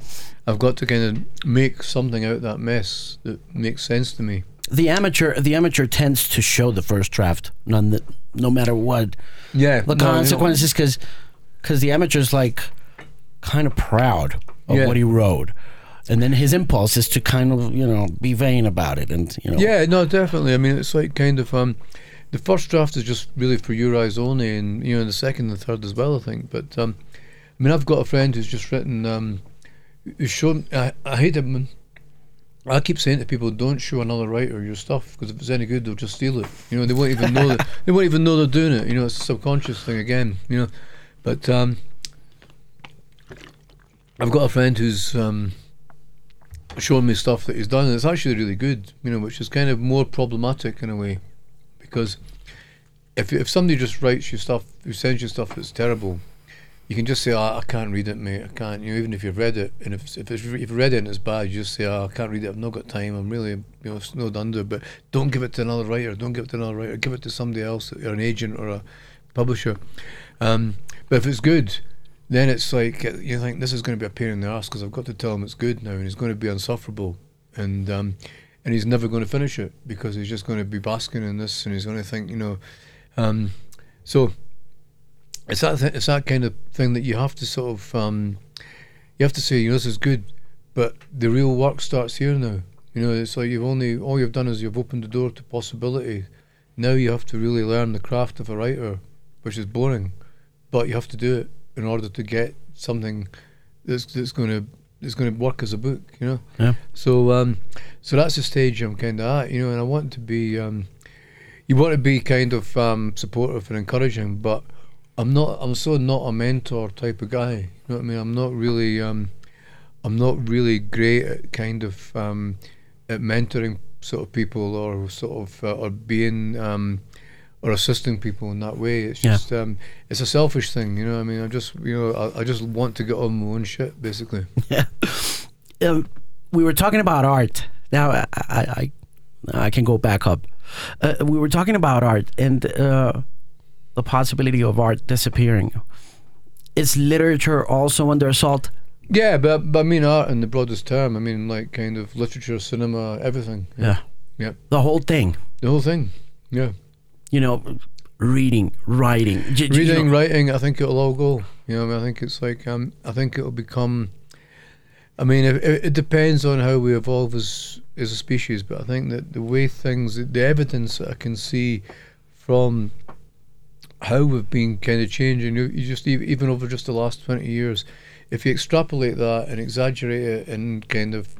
I've got to kind of make something out of that mess that makes sense to me. The amateur the amateur tends to show the first draft, none that, no matter what Yeah, the consequences, because because the amateur's like kind of proud of Yeah. what he wrote, and then his impulse is to kind of you know be vain about it, and you know Yeah, no, definitely. I mean, it's like kind of um, the first draft is just really for your eyes only, and you know, the second and third as well. I think, but um, I mean, I've got a friend who's just written. Um, who's shown. I, I hate it. I keep saying to people, don't show another writer your stuff because if it's any good, they'll just steal it. You know, they won't even know that (laughs) they won't even know they're doing it. You know, it's a subconscious thing again. You know, but um, I've got a friend who's um, showing me stuff that he's done, and it's actually really good. You know, which is kind of more problematic in a way, because if if somebody just writes you stuff, who sends you stuff that's terrible, you can just say, oh, I can't read it, mate. I can't. You know, even if you've read it, and if if, if you've read it and it's bad, you just say, oh, I can't read it. I've not got time. I'm really you know snowed under. But don't give it to another writer. Don't give it to another writer. Give it to somebody else, or an agent or a publisher. Um, but if it's good, then it's like uh, you think this is going to be a pain in the ass because I've got to tell him it's good now, and it's going to be insufferable, and um, and he's never going to finish it because he's just going to be basking in this, and he's going to think, you know, um, so it's that th- it's that kind of thing that you have to sort of um, you have to say, you know, this is good, but the real work starts here now. You know, it's like you've only all you've done is you've opened the door to possibility. Now you have to really learn the craft of a writer, which is boring, but you have to do it in order to get something that's that's going to that's going to work as a book. You know. Yeah. So um, so that's the stage I'm kind of at. You know, and I want to be um, you want to be kind of um, supportive and encouraging, but I'm not. I'm so not a mentor type of guy. You know what I mean? I'm not really. Um, I'm not really great at kind of um, at mentoring sort of people or sort of uh, or being um, or assisting people in that way. It's Yeah. just um, it's a selfish thing. You know. I mean, I just you know I, I just want to get on my own shit basically. (laughs) um, we were talking about art. Now I I, I, I can go back up. Uh, we were talking about art and uh, the possibility of art disappearing. Is literature also under assault? Yeah, but, but I mean art in the broadest term. I mean like kind of literature, cinema, everything. Yeah. Yeah. The whole thing. The whole thing. Yeah. You know, reading, writing, j- you reading, know- writing, I think it'll all go. You know, I, mean, I think it's like um, I think it'll become. I mean, it, it it depends on how we evolve as as a species, but I think that the way things, the evidence that I can see from how we've been kind of changing, you, you just even over just the last twenty years, if you extrapolate that and exaggerate it and kind of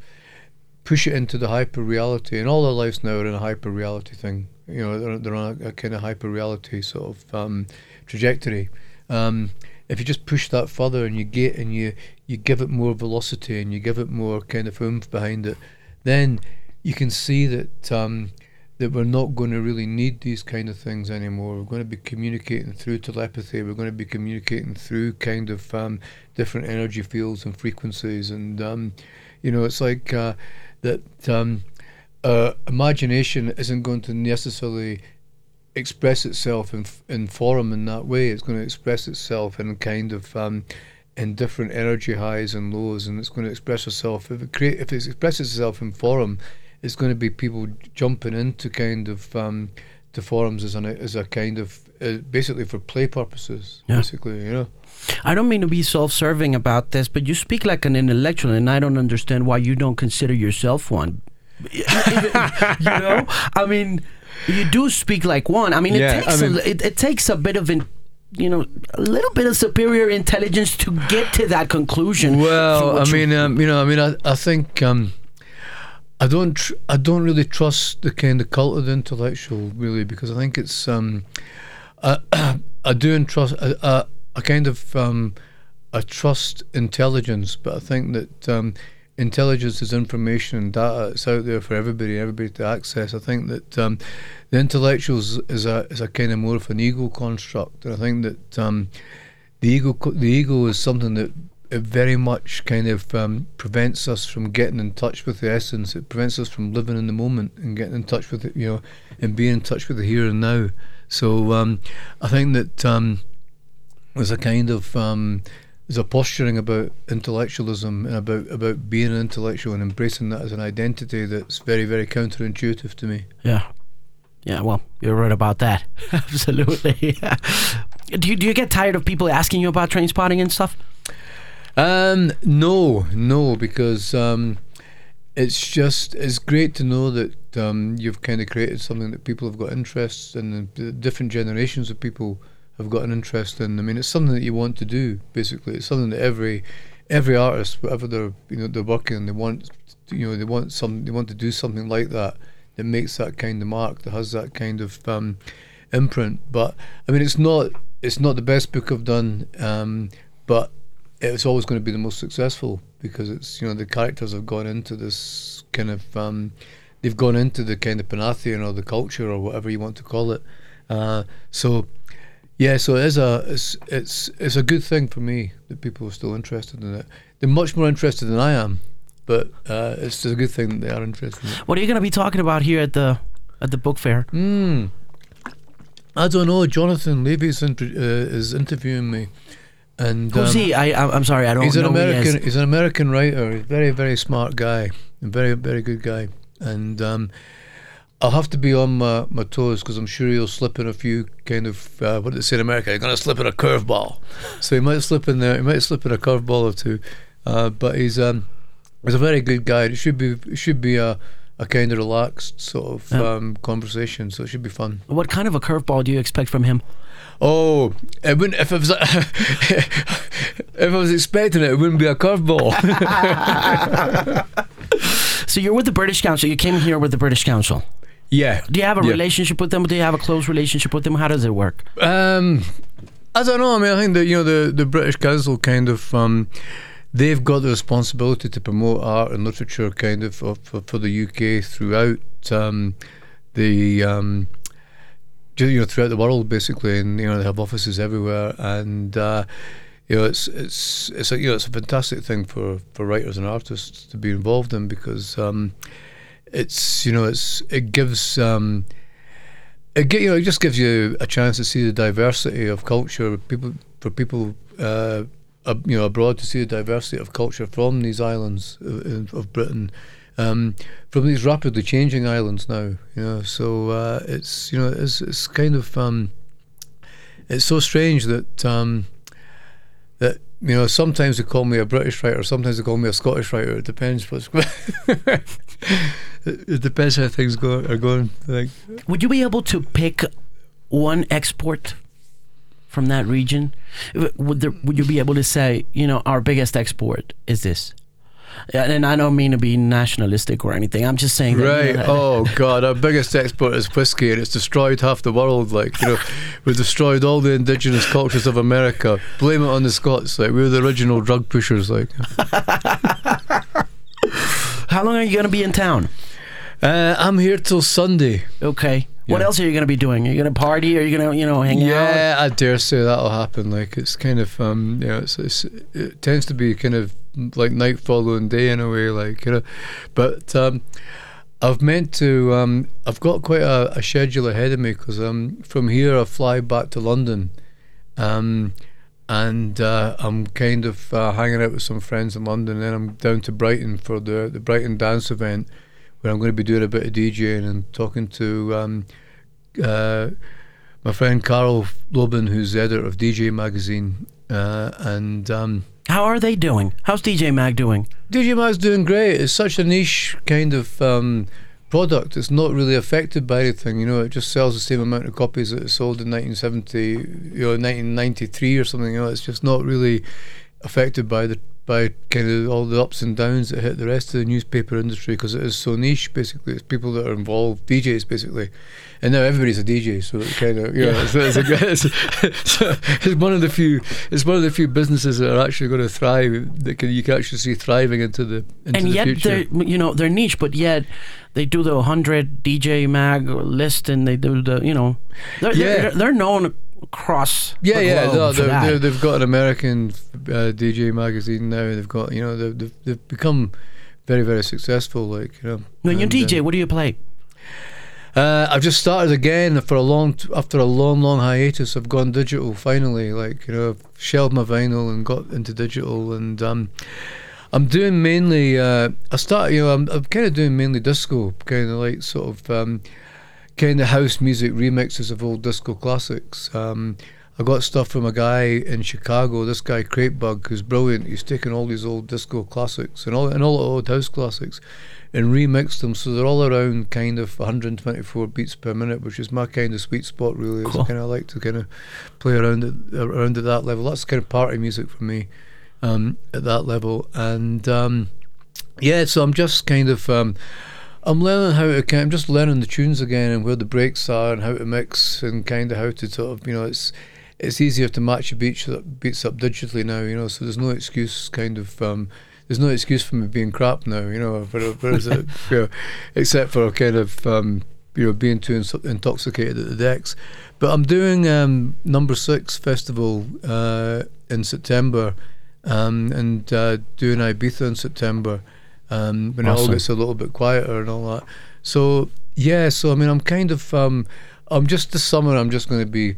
push it into the hyper reality, and all our lives now are in a hyper reality thing. You know, they're, they're on a, a kind of hyper reality sort of um, trajectory. Um, if you just push that further and you get and you you give it more velocity and you give it more kind of oomph behind it, then you can see that um, that we're not going to really need these kind of things anymore. We're going to be communicating through telepathy. We're going to be communicating through kind of um, different energy fields and frequencies, and um, you know, it's like uh, that. Uh, imagination isn't going to necessarily express itself in in forum in that way. It's going to express itself in kind of um, in different energy highs and lows, and it's going to express itself. If it create, if it expresses itself in forum, it's going to be people jumping into kind of um, the forums as an as a kind of uh, basically for play purposes. Yeah. Basically, you know. I don't mean to be self-serving about this, but you speak like an intellectual, and I don't understand why you don't consider yourself one. (laughs) you know, I mean, you do speak like one. I mean, it takes I mean- a, it, it takes a bit of in, you know, a little bit of superior intelligence to get to that conclusion. Well, I what you- mean, um, you know, I mean, I, I think um, I don't, tr- I don't really trust the kind of cult of the intellectual, really, because I think it's, um, I, (clears throat) I do entrust, I, I, I kind of, um, I trust intelligence, but I think that um, intelligence is information and data. It's out there for everybody, everybody to access. I think that um, the intellectuals is a is a kind of more of an ego construct, and I think that um, the ego the ego is something that very much kind of um, prevents us from getting in touch with the essence. It prevents us from living in the moment and getting in touch with it, you know, and being in touch with the here and now. So um, I think that um, there's a kind of um, there's a posturing about intellectualism and about about being an intellectual and embracing that as an identity that's very very counterintuitive to me. yeah, yeah. Well, you're right about that. (laughs) Absolutely. (laughs) do you do you get tired of people asking you about Trainspotting and stuff? Um, no, no, because um, it's just it's great to know that um, you've kind of created something that people have got interests in, and different generations of people have got an interest in. I mean, it's something that you want to do. Basically, it's something that every every artist, whatever they're you know they're working, they want you know they want some they want to do something like that that makes that kind of mark that has that kind of um, imprint. But I mean, it's not it's not the best book I've done, um, but it's always going to be the most successful because it's you know the characters have gone into this kind of um, they've gone into the kind of pantheon or the culture or whatever you want to call it. Uh, so yeah, so it is a it's it's it's a good thing for me that people are still interested in it. They're much more interested than I am, but uh, it's a good thing that they are interested in it. What are you going to be talking about here at the at the book fair? Hmm. I don't know. Jonathan Levy's inter- uh, is interviewing me, and Who's um, he? I, I'm sorry, I don't he's an know who he is. American. He's an American writer. He's a very, very smart guy. A very, very good guy. And um, I'll have to be on my, my toes because I'm sure he'll slip in a few kind of uh, what do they say in America? You're gonna slip in a curveball. So he might slip in there. He might slip in a curveball or two. Uh, but he's um, he's a very good guy. It should be it should be a a kind of relaxed sort of Yeah. um, conversation. So it should be fun. What kind of a curveball do you expect from him? Oh, it wouldn't if it was (laughs) if I was expecting it, it wouldn't be a curveball. (laughs) So you're with the British Council. You came here with the British Council. Yeah. Do you have a Yeah. relationship with them? Do you have a close relationship with them? How does it work? Um, I don't know. I mean, I think that you know the the British Council kind of um, they've got the responsibility to promote art and literature, kind of for, for, for the UK throughout um, the um, you know throughout the world, basically, and you know they have offices everywhere, and uh, you know it's it's it's a you know it's a fantastic thing for for writers and artists to be involved in because um, it's you know it's it gives. Um, it, gi- you know, it just gives you a chance to see the diversity of culture. People for people, uh, you know, abroad to see the diversity of culture from these islands of, of Britain, um, from these rapidly changing islands now. You know, so uh, it's you know it's it's kind of um, it's so strange that um, that you know sometimes they call me a British writer, sometimes they call me a Scottish writer. It depends what's. (laughs) it, depends how things go are going. Like Would you be able to pick one export from that region? Would there, would you be able to say, you know, our biggest export is this? And I don't mean to be nationalistic or anything. I'm just saying. that, you Right. know, Oh God, our biggest export is whiskey, and it's destroyed half the world. Like you know, we've destroyed all the indigenous cultures of America. Blame it on the Scots. Like we're the original drug pushers. Like (laughs) How long are you going to be in town? uh, I'm here till Sunday. Okay. What Yeah. else are you going to be doing? Are you going to party? Are you going to, you know, hang out? Yeah, I dare say that'll happen. Like it's kind of um, you know, it's, it's it tends to be kind of like night following day in a way. Like you know, but um, I've meant to. Um, I've got quite a, a schedule ahead of me because um, from here I fly back to London, um, and uh, I'm kind of uh, hanging out with some friends in London. Then I'm down to Brighton for the the Brighton dance event, where I'm going to be doing a bit of DJing and talking to. Um, uh, my friend Carl Loben, who's the editor of DJ Magazine, uh, and um, How are they doing? How's DJ Mag doing? DJ Mag's doing great. It's such a niche kind of um, product. It's not really affected by anything. You know, it just sells the same amount of copies that it sold in 1970, you know, 1993 or something. You know, it's just not really affected by the by kind of all the ups and downs that hit the rest of the newspaper industry because it is so niche. Basically, it's people that are involved, DJs basically, and now everybody's a DJ. So it kind of you know, it's, it's, a, it's, (laughs) it's one of the few it's one of the few businesses that are actually going to thrive. That can, you can actually see thriving into the into and the yet future. they're you know they're niche, but yet they do the 100 DJ Mag list, and they do the you know they're Yeah. they're, they're known across Yeah, the yeah, globe no, they're, that. they're, they've got an American uh, DJ magazine now. They've got you know they've, they've, they've become very very successful. Like you know, when you and, DJ, uh, what do you play? Uh, I've just started again for a long t- after a long long hiatus. I've gone digital finally. Like you know, I've shelved my vinyl and got into digital, and um, I'm doing mainly. Uh, I start you know I'm, I'm kind of doing mainly disco, kind of like sort of um, kind of house music remixes of old disco classics. Um, I got stuff from a guy in Chicago, this guy Crepebug, who's brilliant. He's taken all these old disco classics and all and all the old house classics and remixed them so they're all around kind of 124 beats per minute, which is my kind of sweet spot really. Cool. kind of like to kind of play around at around at that level. That's kind of party music for me um, at that level. And um, yeah, so I'm just kind of um, I'm learning how to kind I'm just learning the tunes again and where the breaks are and how to mix and kind of how to sort of you know it's it's easier to match your beats up, beats up digitally now you know so there's no excuse kind of um, there's no excuse for me being crap now you know where- whereas it, (laughs) you know, except for kind of um, you know being too ins- intoxicated at the decks. But I'm doing um, number six festival uh, in September um, and uh, doing Ibiza in September um, when it all gets a little bit quieter and all that. So yeah, so I mean, I'm kind of um, I'm just this summer. I'm just going to be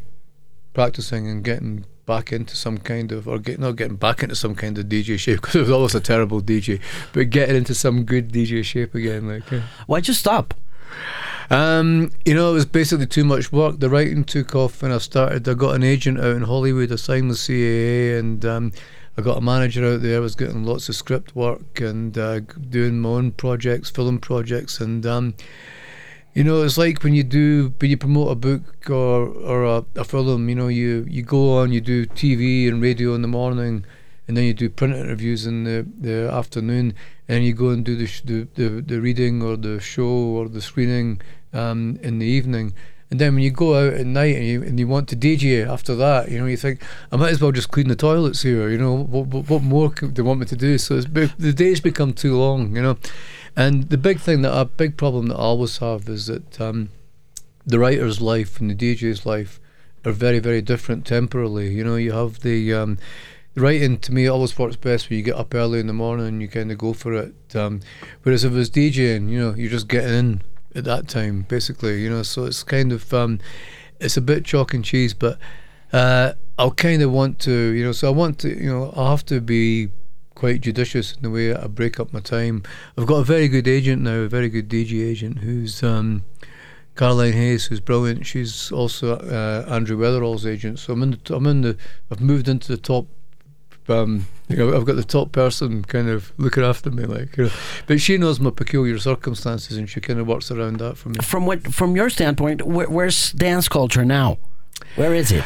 practicing and getting back into some kind of or get not getting back into some kind of DJ shape (laughs) because I was always a terrible DJ, but getting into some good DJ shape again. Like, yeah. Why'd you stop? Um, you know, it was basically too much work. The writing took off when I started. I got an agent out in Hollywood. I signed with CAA, and um, I got a manager out there. I was getting lots of script work and uh, doing my own projects, film projects, and um, you know, it's like when you do when you promote a book or or a, a film. You know, you you go on, you do TV and radio in the morning, and then you do print interviews in the, the afternoon, and you go and do the, sh- the, the the reading or the show or the screening um, in the evening. And then when you go out at night and you and you want to DJ after that, you know, you think I might as well just clean the toilets here. You know, what what, what more do they want me to do? So the days become too long. You know, and the big thing that a big problem that I always have is that um, the writer's life and the DJ's life are very very different temporally. You know, you have the um, writing to me always works best when you get up early in the morning and you kind of go for it. Um, whereas if it's DJing, you know, you're just getting in at that time, basically. You know, so it's kind of um, it's a bit chalk and cheese, but uh, I'll kind of want to, you know, so I want to, you know, I have to be quite judicious in the way I break up my time. I've got a very good agent now, a very good DJ agent who's. Um, Caroline Hayes, who's brilliant. She's also uh, Andrew Weatherall's agent. So I'm in. The, I'm in the. I've moved into the top um, you know, I've got the top person kind of looking after me, like, you know. But she knows my peculiar circumstances, and she kind of works around that for me. From what, from your standpoint, where, where's dance culture now? Where is it?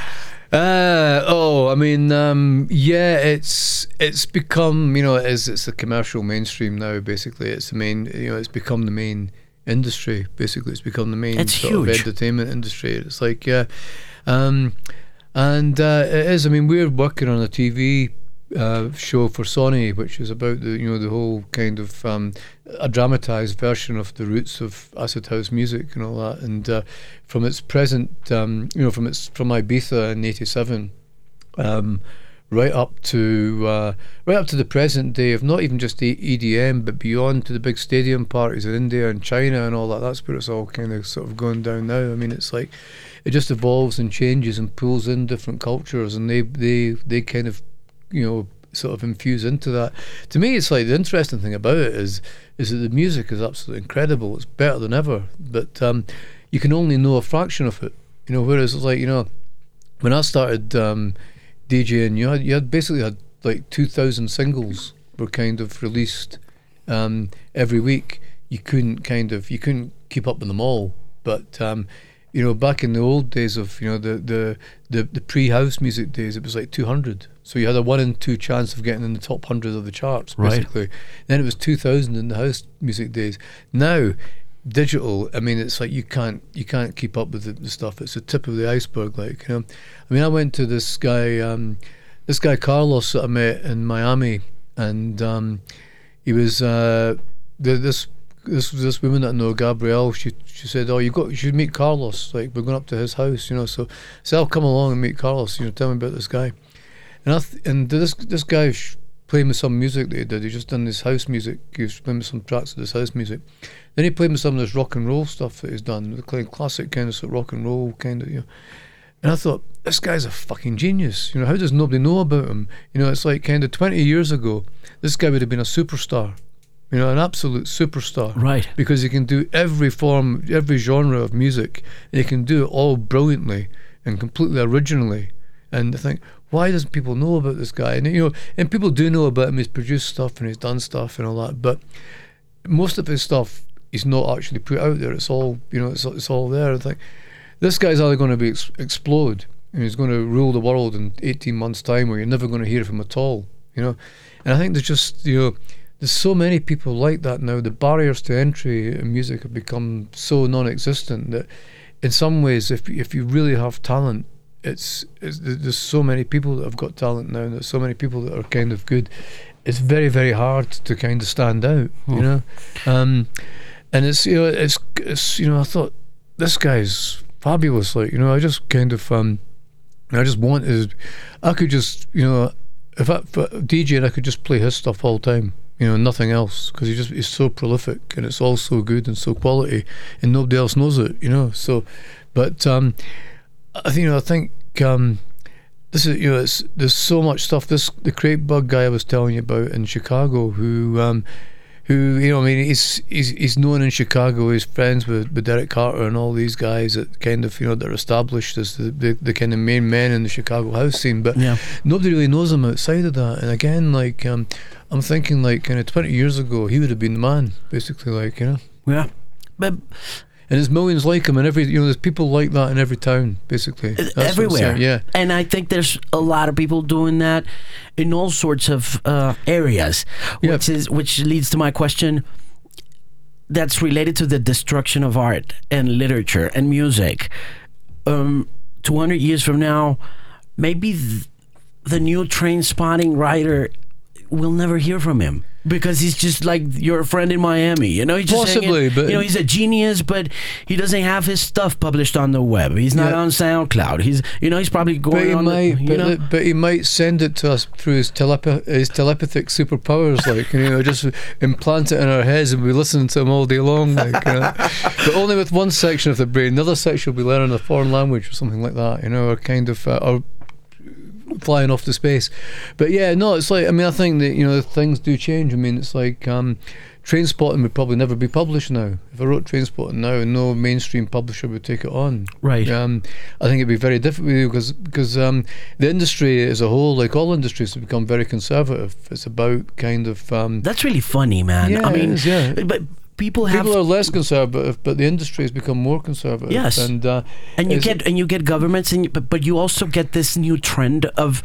Uh, oh, I mean, um, yeah, it's it's become, you know, it is it's the commercial mainstream now. Basically, it's the main, you know, it's become the main industry. Basically, it's become the main it's sort huge. of entertainment industry. It's like, yeah, um, and uh, it is. I mean, we're working on a TV uh, show for Sony, which is about the you know the whole kind of um, a dramatized version of the roots of acid house music and all that, and uh, from its present um, you know from its from Ibiza in '87. Um, right up to uh, right up to the present day of not even just the EDM, but beyond to the big stadium parties in India and China and all that. That's where it's all kind of sort of going down now. I mean, it's like it just evolves and changes and pulls in different cultures, and they they they kind of you know sort of infuse into that. To me, it's like the interesting thing about it is is that the music is absolutely incredible. It's better than ever, but um, you can only know a fraction of it. You know, whereas it's like you know when I started um, DJing, you had you had basically had like two thousand singles were kind of released um, every week. You couldn't kind of you couldn't keep up with them all, but um, you know, back in the old days of you know the the the, the pre-house music days, it was like 200. So you had a one in two chance of getting in the top hundred of the charts, Right. basically. Then it was 2000 in the house music days. Now, digital, I mean, it's like you can't you can't keep up with the, the stuff. It's the tip of the iceberg, like you know. I mean, I went to this guy, um, this guy Carlos that I met in Miami, and um, he was uh, the, this this this woman that I know, Gabrielle. She she said, "Oh, you got you should meet Carlos. Like we're going up to his house, you know." So so I'll come along and meet Carlos. You know, tell me about this guy. And I th- and this this guy sh- played me some music that he did. He just done this house music. He was playing me some tracks of this house music. Then he played me some of this rock and roll stuff that he's done, the classic kind of sort of rock and roll kind of you know. And I thought, this guy's a fucking genius. You know, how does nobody know about him? You know, it's like kind of 20 years ago, this guy would have been a superstar. You know, an absolute superstar. Right. Because he can do every form, every genre of music, and he can do it all brilliantly and completely originally. And I think, why doesn't people know about this guy? And you know, and people do know about him. He's produced stuff and he's done stuff and all that, but most of his stuff is not actually put out there. It's all you know. It's it's all there. I think this guy's either going to be ex- explode and he's going to rule the world in 18 months' time, or you're never going to hear from him at all. You know, and I think there's just you know. There's so many people like that now. The barriers to entry in music have become so non-existent that, in some ways, if if you really have talent, it's, it's there's so many people that have got talent now. And there's so many people that are kind of good. It's very very hard to kind of stand out. You Hmm. know, um, and it's you know it's, it's you know I thought this guy's fabulous. Like you know I just kind of um, I just wanted I could just you know if I for DJ I could just play his stuff all the time. You know nothing else because he just he's so prolific and it's all so good and so quality and nobody else knows it. You know so, but um, I think you know I think um, this is you know it's there's so much stuff. This the crate bug guy I was telling you about in Chicago who um, who you know, I mean, he's he's he's known in Chicago. He's friends with, with Derrick Carter and all these guys that kind of you know they're established as the, the, the kind of main men in the Chicago house scene. But Yeah. nobody really knows him outside of that. And again, like um, I'm thinking, like kind of 20 years ago, he would have been the man, basically, like you know. Yeah. But And there's millions like him in every, you know, there's people like that in every town, basically. That's everywhere. Yeah. And I think there's a lot of people doing that in all sorts of uh, areas, Yeah. which is which leads to my question. That's related to the destruction of art and literature and music. Um, 200 years from now, maybe th- the new Trainspotting writer will never hear from him because he's just like your friend in Miami. You know, he's just hanging- Possibly, but- you know he's a genius, but he doesn't have his stuff published on the web. He's not Yeah. on SoundCloud. He's you know he's probably going But he on. might, the, you but, know, but he might send it to us through his, his telepathic superpowers, like you know, just implant it in our heads and we listen to him all day long, like, you know. (laughs) but only with one section of the brain. The other section will be learning a foreign language or something like that, you know, or kind of, uh, or flying off to space. But yeah, no, it's like I mean, I think that you know things do change. I mean, it's like um, Trainspotting would probably never be published now. If I wrote Trainspotting now, no mainstream publisher would take it on. Right. Um, I think it'd be very difficult because because um, the industry as a whole, like all industries, have become very conservative. It's about kind of um, that's really funny, man. Yeah, I mean, is, yeah. but people have people are less conservative, but the industry has become more conservative. Yes. and uh, and you get and you get governments and you, but, but you also get this new trend of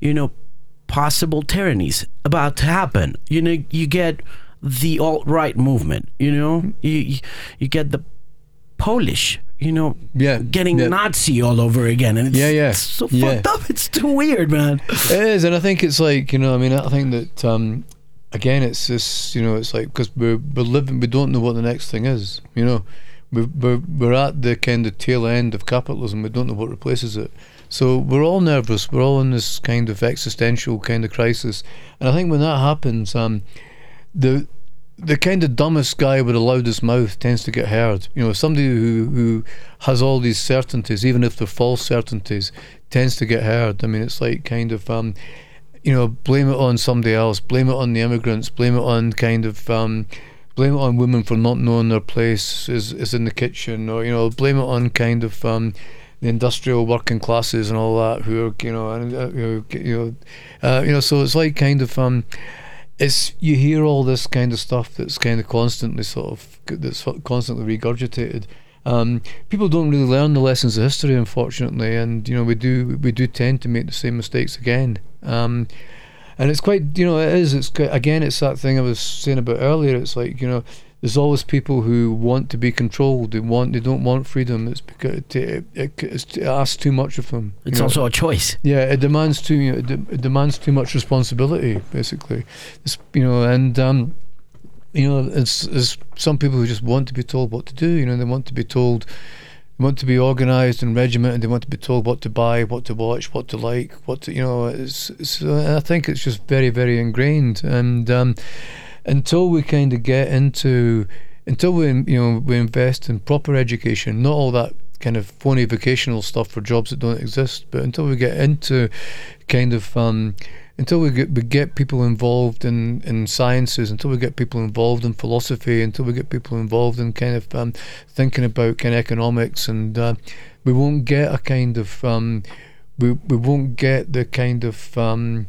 you know possible tyrannies about to happen you know you get the alt-right movement you know you you, you get the polish you know Yeah, getting yeah. nazi all over again and it's, Yeah, yeah, it's so yeah. fucked up it's too weird man It is, and I think it's like you know. I mean, I think that um, again, it's this. You know, it's like because we're we're living, we don't know what the next thing is. You know, we're we're, at the kind of tail end of capitalism. We don't know what replaces it. So we're all nervous. We're all in this kind of existential kind of crisis, and I think when that happens, um, the the kind of dumbest guy with the loudest mouth tends to get heard. You know, somebody who who has all these certainties, even if they're false certainties, tends to get heard. I mean, it's like kind of um, you know, blame it on somebody else, blame it on the immigrants, blame it on kind of um, blame it on women for not knowing their place is is in the kitchen, or you know, blame it on kind of um, the industrial working classes and all that who are you know and uh, you know uh, you know so it's like kind of um, it's you hear all this kind of stuff that's kind of constantly sort of that's constantly regurgitated. Um, people don't really learn the lessons of history, unfortunately, and you know we do we do tend to make the same mistakes again. Um, and it's quite you know it is it's again it's that thing I was saying about earlier. It's like you know there's always people who want to be controlled. They want they don't want freedom. It's because it, it, it, it asks too much of them. it's know. also a choice Yeah, it demands too. You know, it, de- it demands too much responsibility, basically. It's, you know, and um, you know, it's, it's some people who just want to be told what to do. You know, they want to be told, they want to be organised and regimented. They want to be told what to buy, what to watch, what to like, what to you know. It's, it's uh, I think it's just very, very ingrained, and um, until we kind of get into, until we you know we invest in proper education, not all that kind of phony vocational stuff for jobs that don't exist, but until we get into kind of um, until we get we get people involved in, in sciences, until we get people involved in philosophy, until we get people involved in kind of um, thinking about kind of economics, and uh, we won't get a kind of um, we we won't get the kind of um,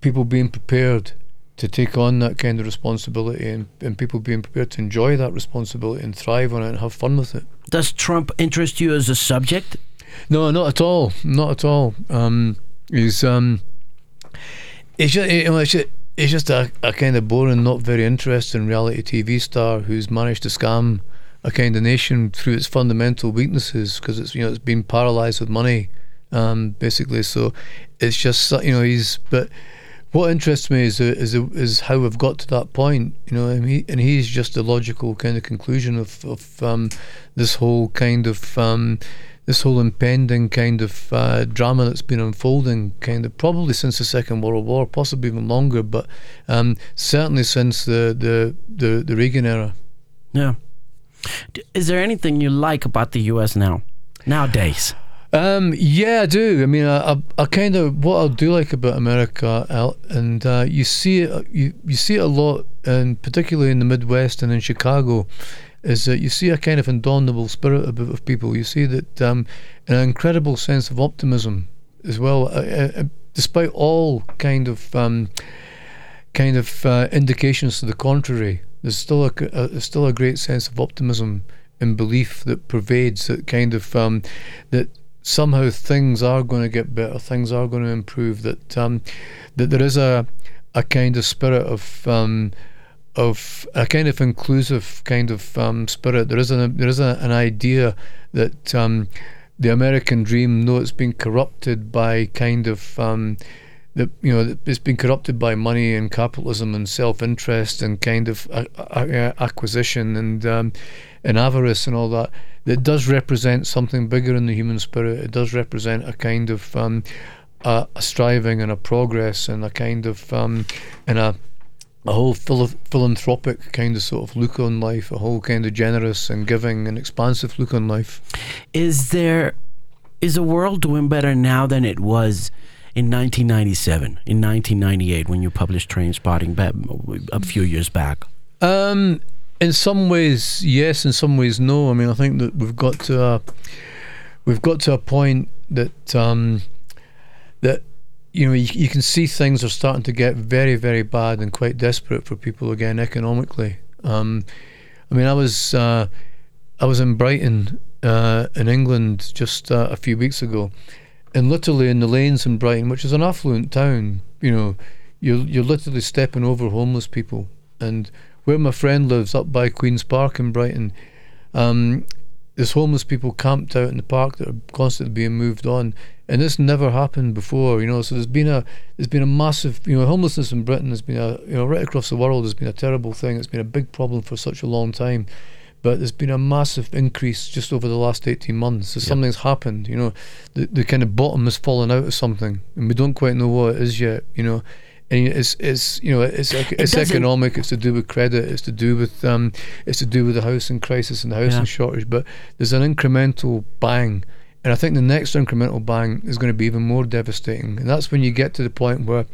people being prepared to take on that kind of responsibility and, and people being prepared to enjoy that responsibility and thrive on it and have fun with it. does trump interest you as a subject No, not at all. Not at all. Um, he's um, it's just, it's just, it's just a, a kind of boring, not very interesting reality TV star who's managed to scam a kind of nation through its fundamental weaknesses because it's you know it's been paralyzed with money, um, basically. So it's just you know he's but. What interests me is is is how we've got to that point, you know, and, he, and he's just the logical kind of conclusion of of um, this whole kind of um, this whole impending kind of uh, drama that's been unfolding, kind of probably since the Second World War, possibly even longer, but um, certainly since the, the, the, the Reagan era. yeah. Is there anything you like about the us now? Nowadays Um, yeah, I do. I mean, I, I, I kind of what I do like about America, Al- and uh, you see it, you you see it a lot and particularly in the Midwest and in Chicago, is that you see a kind of indomitable spirit of, people. You see that um, an incredible sense of optimism as well, uh, uh, despite all kind of um, kind of uh, indications to the contrary. There's still a, a, there's still a great sense of optimism and belief that pervades that kind of um, that somehow things are going to get better, things are going to improve. That um, that there is a a kind of spirit of um, of a kind of inclusive kind of um, spirit. There is an there is a, an idea that um, the American dream, though it's been corrupted by kind of um, that you know it's been corrupted by money and capitalism and self-interest and kind of a, a, acquisition and um, and avarice and all that. That does represent something bigger in the human spirit. It does represent a kind of um, a, a, striving and a progress and a kind of um, and a a whole phil- philanthropic kind of sort of look on life, a whole kind of generous and giving and expansive look on life. Is there is the world doing better now than it was in 1997, in 1998 when you published Trainspotting back, a few years back? Um, in some ways, yes. In some ways, no. I mean, I think that we've got to a, we've got to a point that um, that you know, you, you, can see things are starting to get very, very bad and quite desperate for people again economically. Um, I mean, I was uh, I was in Brighton uh, in England just uh, a few weeks ago, and literally in the lanes in Brighton, which is an affluent town, you know, you're you're literally stepping over homeless people. And where my friend lives, up by Queens Park in Brighton, um, there's homeless people camped out in the park that are constantly being moved on and this never happened before, you know. So there's been a there's been a massive, you know, homelessness in Britain has been a you know right across the world has been a terrible thing. It's been a big problem for such a long time, but there's been a massive increase just over the last 18 months. So yep. something's happened, you know. The the kind of bottom has fallen out of something, and we don't quite know what it is yet, you know. And it's it's you know it's it's it economic. It's to do with credit. It's to do with um it's to do with the housing crisis and the housing yeah. shortage. But there's an incremental bang and I think the next incremental bang is going to be even more devastating. And that's when you get to the point where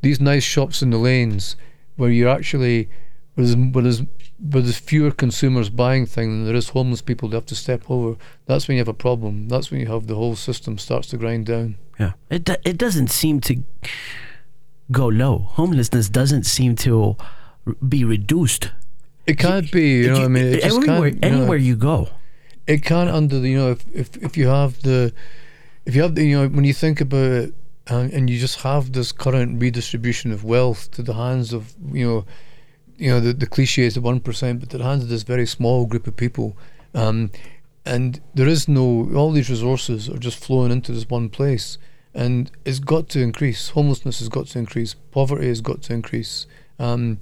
these nice shops in the lanes, where you're actually, where there's, where there's, where there's fewer consumers buying things than there is homeless people that have to step over, that's when you have a problem. That's when you have the whole system starts to grind down. Yeah. It, do, it doesn't seem to go low. Homelessness doesn't seem to be reduced. It can't be, you know. I mean, it everywhere, you know, anywhere you go, it can't under the you know if, if if you have the if you have the you know when you think about it and, and you just have this current redistribution of wealth to the hands of you know you know the, the cliche is the one percent but to the hands of this very small group of people um, and there is no all these resources are just flowing into this one place and it's got to increase homelessness has got to increase poverty has got to increase um,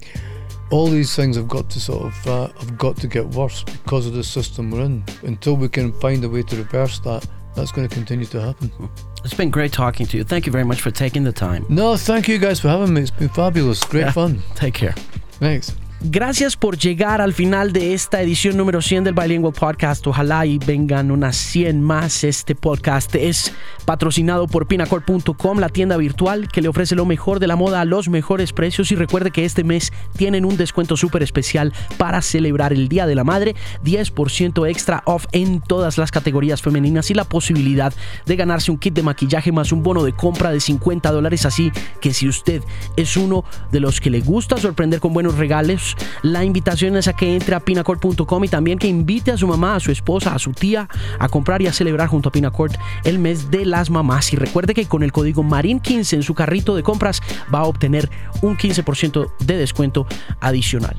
all these things have got to sort of uh, have got to get worse because of the system we're in. Until we can find a way to reverse that, that's going to continue to happen. (laughs) It's been great talking to you. Thank you very much for taking the time. No, thank you guys for having me. It's been fabulous. Great yeah. fun. Take care. Thanks. Gracias por llegar al final de esta edición número 100 del Bilingual Podcast. Ojalá y vengan unas 100 más. Este podcast es patrocinado por pinacol.com, la tienda virtual que le ofrece lo mejor de la moda a los mejores precios. Y recuerde que este mes tienen un descuento súper especial para celebrar el Día de la Madre. 10% extra off en todas las categorías femeninas y la posibilidad de ganarse un kit de maquillaje más un bono de compra de 50 dólares. Así que si usted es uno de los que le gusta sorprender con buenos regalos, la invitación es a que entre a pinacord.com y también que invite a su mamá, a su esposa, a su tía a comprar y a celebrar junto a Pinacord el mes de las mamás. Y recuerde que con el código MARIN15 en su carrito de compras va a obtener un 15% de descuento adicional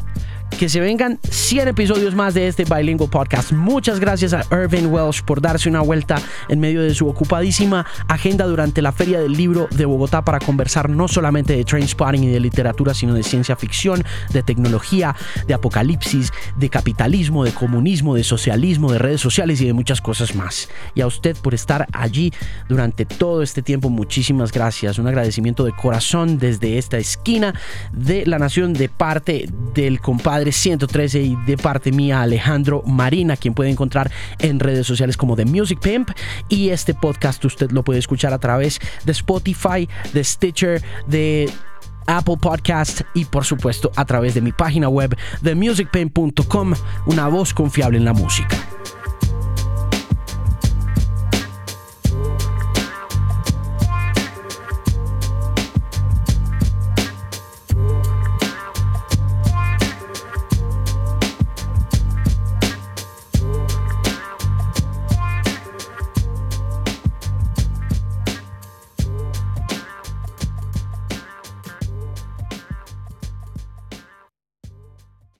que se vengan 100 episodios más de este Bilingual Podcast. Muchas gracias a Irvin Welsh por darse una vuelta en medio de su ocupadísima agenda durante la Feria del Libro de Bogotá para conversar no solamente de Trainspotting y de literatura, sino de ciencia ficción, de tecnología, de apocalipsis, de capitalismo, de comunismo, de socialismo, de redes sociales y de muchas cosas más. Y a usted por estar allí durante todo este tiempo, muchísimas gracias. Un agradecimiento de corazón desde esta esquina de la nación de parte del compadre 113 y de parte mía Alejandro Marina, quien puede encontrar en redes sociales como The Music Pimp. Y este podcast usted lo puede escuchar a través de Spotify, de Stitcher, de Apple Podcast y por supuesto a través de mi página web de musicpain.com, una voz confiable en la música.